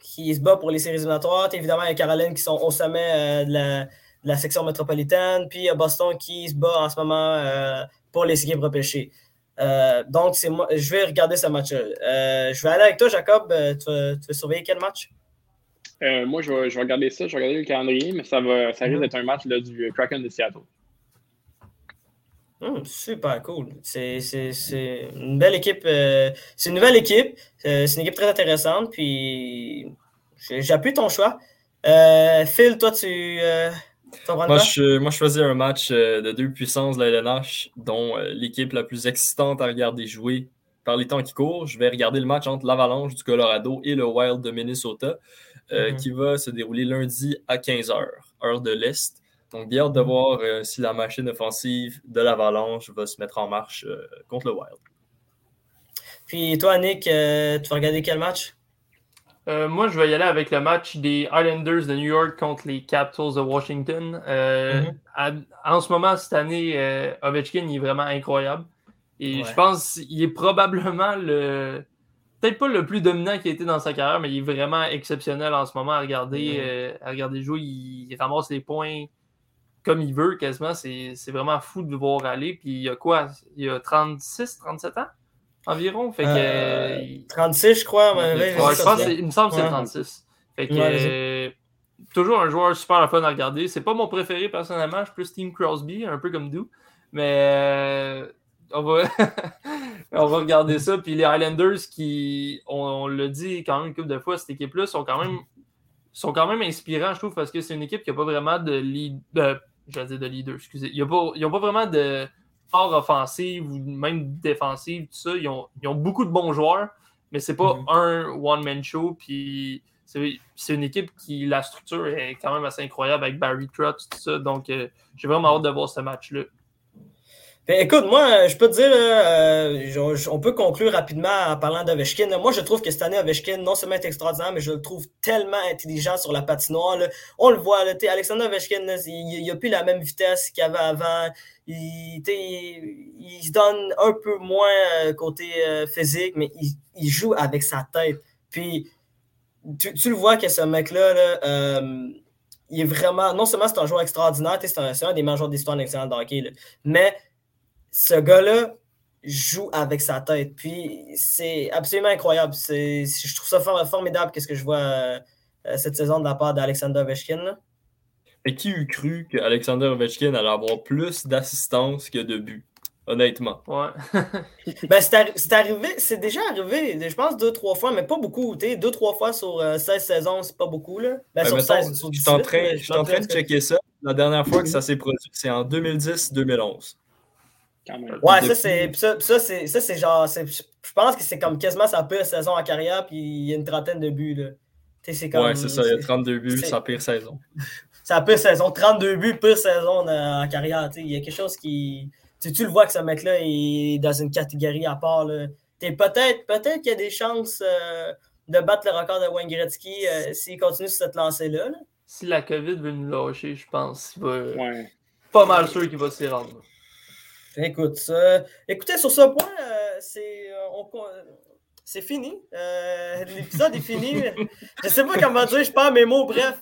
qui se battent pour les séries éliminatoires. Évidemment, il y a Caroline qui sont au sommet euh, de, la, section métropolitaine, puis il y a Boston qui se bat en ce moment pour les équipes repêchées. donc, moi, je vais regarder ce match-là. je vais aller avec toi, Jacob. Tu vas, surveiller quel match? moi, je vais, regarder ça. Je vais regarder le calendrier, mais ça, va, ça risque mm-hmm. d'être un match du Kraken de Seattle. Hum, super cool. C'est une belle équipe. Euh, c'est une nouvelle équipe. Euh, c'est une équipe très intéressante. Puis j'appuie ton choix. Euh, Phil, toi, tu. moi, je, moi, je choisis un match de deux puissances de la LNH, dont l'équipe la plus excitante à regarder jouer par les temps qui courent. Je vais regarder le match entre l'Avalanche du Colorado et le Wild de Minnesota, mm-hmm. qui va se dérouler lundi à 15h, heure de l'Est. Donc, bien hâte de voir euh, si la machine offensive de l'Avalanche va se mettre en marche euh, contre le Wild. Puis toi, Nick, euh, tu vas regarder quel match? moi, je vais y aller avec le match des Islanders de New York contre les Capitals de Washington. Mm-hmm. en ce moment, cette année, Ovechkin est vraiment incroyable. Et je pense qu'il est probablement le. Peut-être pas le plus dominant qui a été dans sa carrière, mais il est vraiment exceptionnel en ce moment à regarder, à regarder jouer. Il, ramasse les points comme il veut quasiment. C'est vraiment fou de le voir aller. Puis il y a quoi? Il y a 36, 37 ans environ? Fait que, 36, euh, je crois. je pense il me semble que c'est 36. Fait que, euh, toujours un joueur super fun à regarder. C'est pas mon préféré personnellement. Je suis plus Team Crosby, un peu comme nous. Mais euh, on, va on va regarder ça. Puis les Highlanders qui, on, l'a dit quand même une couple de fois, cette équipe-là sont quand même sont quand même inspirants, je trouve, parce que c'est une équipe qui n'a pas vraiment de, lead, je vais dire de leader, excusez. Ils n'ont pas, vraiment de fort offensive ou même défensive, tout ça. Ils ont, beaucoup de bons joueurs, mais c'est pas mhm. un one-man show. Puis c'est une équipe qui, la structure est quand même assez incroyable avec Barry Trotz, tout ça. Donc, euh, j'ai vraiment hâte de voir ce match-là. Ben, écoute, moi, je peux te dire, euh, on peut conclure rapidement en parlant d'Ovechkin. Moi, je trouve que cette année, Ovechkin, non seulement est extraordinaire, mais je le trouve tellement intelligent sur la patinoire. On le voit, Alexander Ovechkin, il n'a plus la même vitesse qu'il avait avant. Il, se donne un peu moins euh, côté euh, physique, mais il, joue avec sa tête. Puis, tu, le vois que ce mec-là, là, il est vraiment, non seulement c'est un joueur extraordinaire, c'est un, un, des majeurs d'histoire nationale de hockey, mais ce gars-là joue avec sa tête. Puis c'est absolument incroyable. Je trouve ça formidable qu'est-ce que je vois euh, cette saison de la part d'Alexander Ovechkin. Et qui eût cru qu'Alexander Ovechkin allait avoir plus d'assistance que de buts? Honnêtement? Ouais. ben, c'est arrivé, c'est déjà arrivé, je pense deux, trois fois, mais pas beaucoup. Deux, trois fois sur 16 euh, saisons, c'est pas beaucoup. Là. Ben, ben sur 16, je suis en train, de checker ça. La dernière fois que ça s'est produit, c'est en 2010-2011. Ouais, ça, c'est. Ça, c'est, ça, c'est genre. je pense que c'est comme quasiment sa pire saison en carrière, puis il y a une trentaine de buts. Là. C'est comme, ouais, c'est ça, il y a 32 buts, sa pire saison. sa pire saison, 32 buts, pire saison en carrière. Il y a quelque chose qui. Tu, tu le vois que ce mec-là est dans une catégorie à part. Peut-être peut qu'il y a des chances euh, de battre le record de Wayne Gretzky euh, s'il continue sur cette lancée-là. Si la COVID veut nous lâcher, je pense qu'il va. Ouais. Pas mal sûr qu'il va s'y rendre. Écoute, écoutez, sur ce point, euh, c'est euh, c'est fini. Euh, l'épisode est fini. je ne sais pas comment dire, je parle mes mots, bref.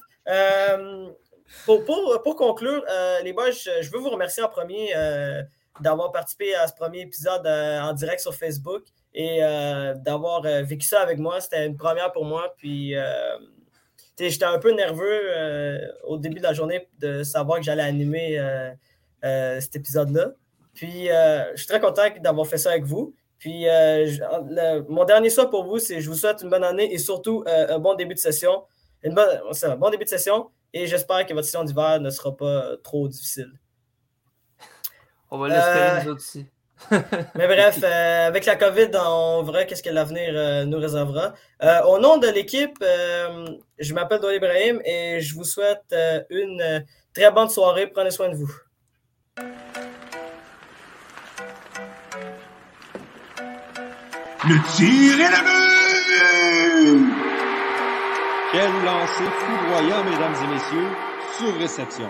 Pour, pour, pour, conclure, les boys, je, veux vous remercier en premier d'avoir participé à ce premier épisode en direct sur Facebook et d'avoir vécu ça avec moi. C'était une première pour moi. Puis j'étais un peu nerveux au début de la journée de savoir que j'allais animer cet épisode-là. Puis, euh, je suis très content d'avoir fait ça avec vous. Puis, euh, mon dernier souhait pour vous, c'est je vous souhaite une bonne année et surtout euh, un bon début de session. Une bonne, un bon début de session et j'espère que votre session d'hiver ne sera pas trop difficile. On va l'espérer, nous aussi. mais bref, avec la COVID, on verra qu'est-ce que l'avenir nous réservera. au nom de l'équipe, je m'appelle Doyle Ibrahim et je vous souhaite une très bonne soirée. Prenez soin de vous. Le tir est la! Quel lancer foudroyant, mesdames et messieurs, sur réception.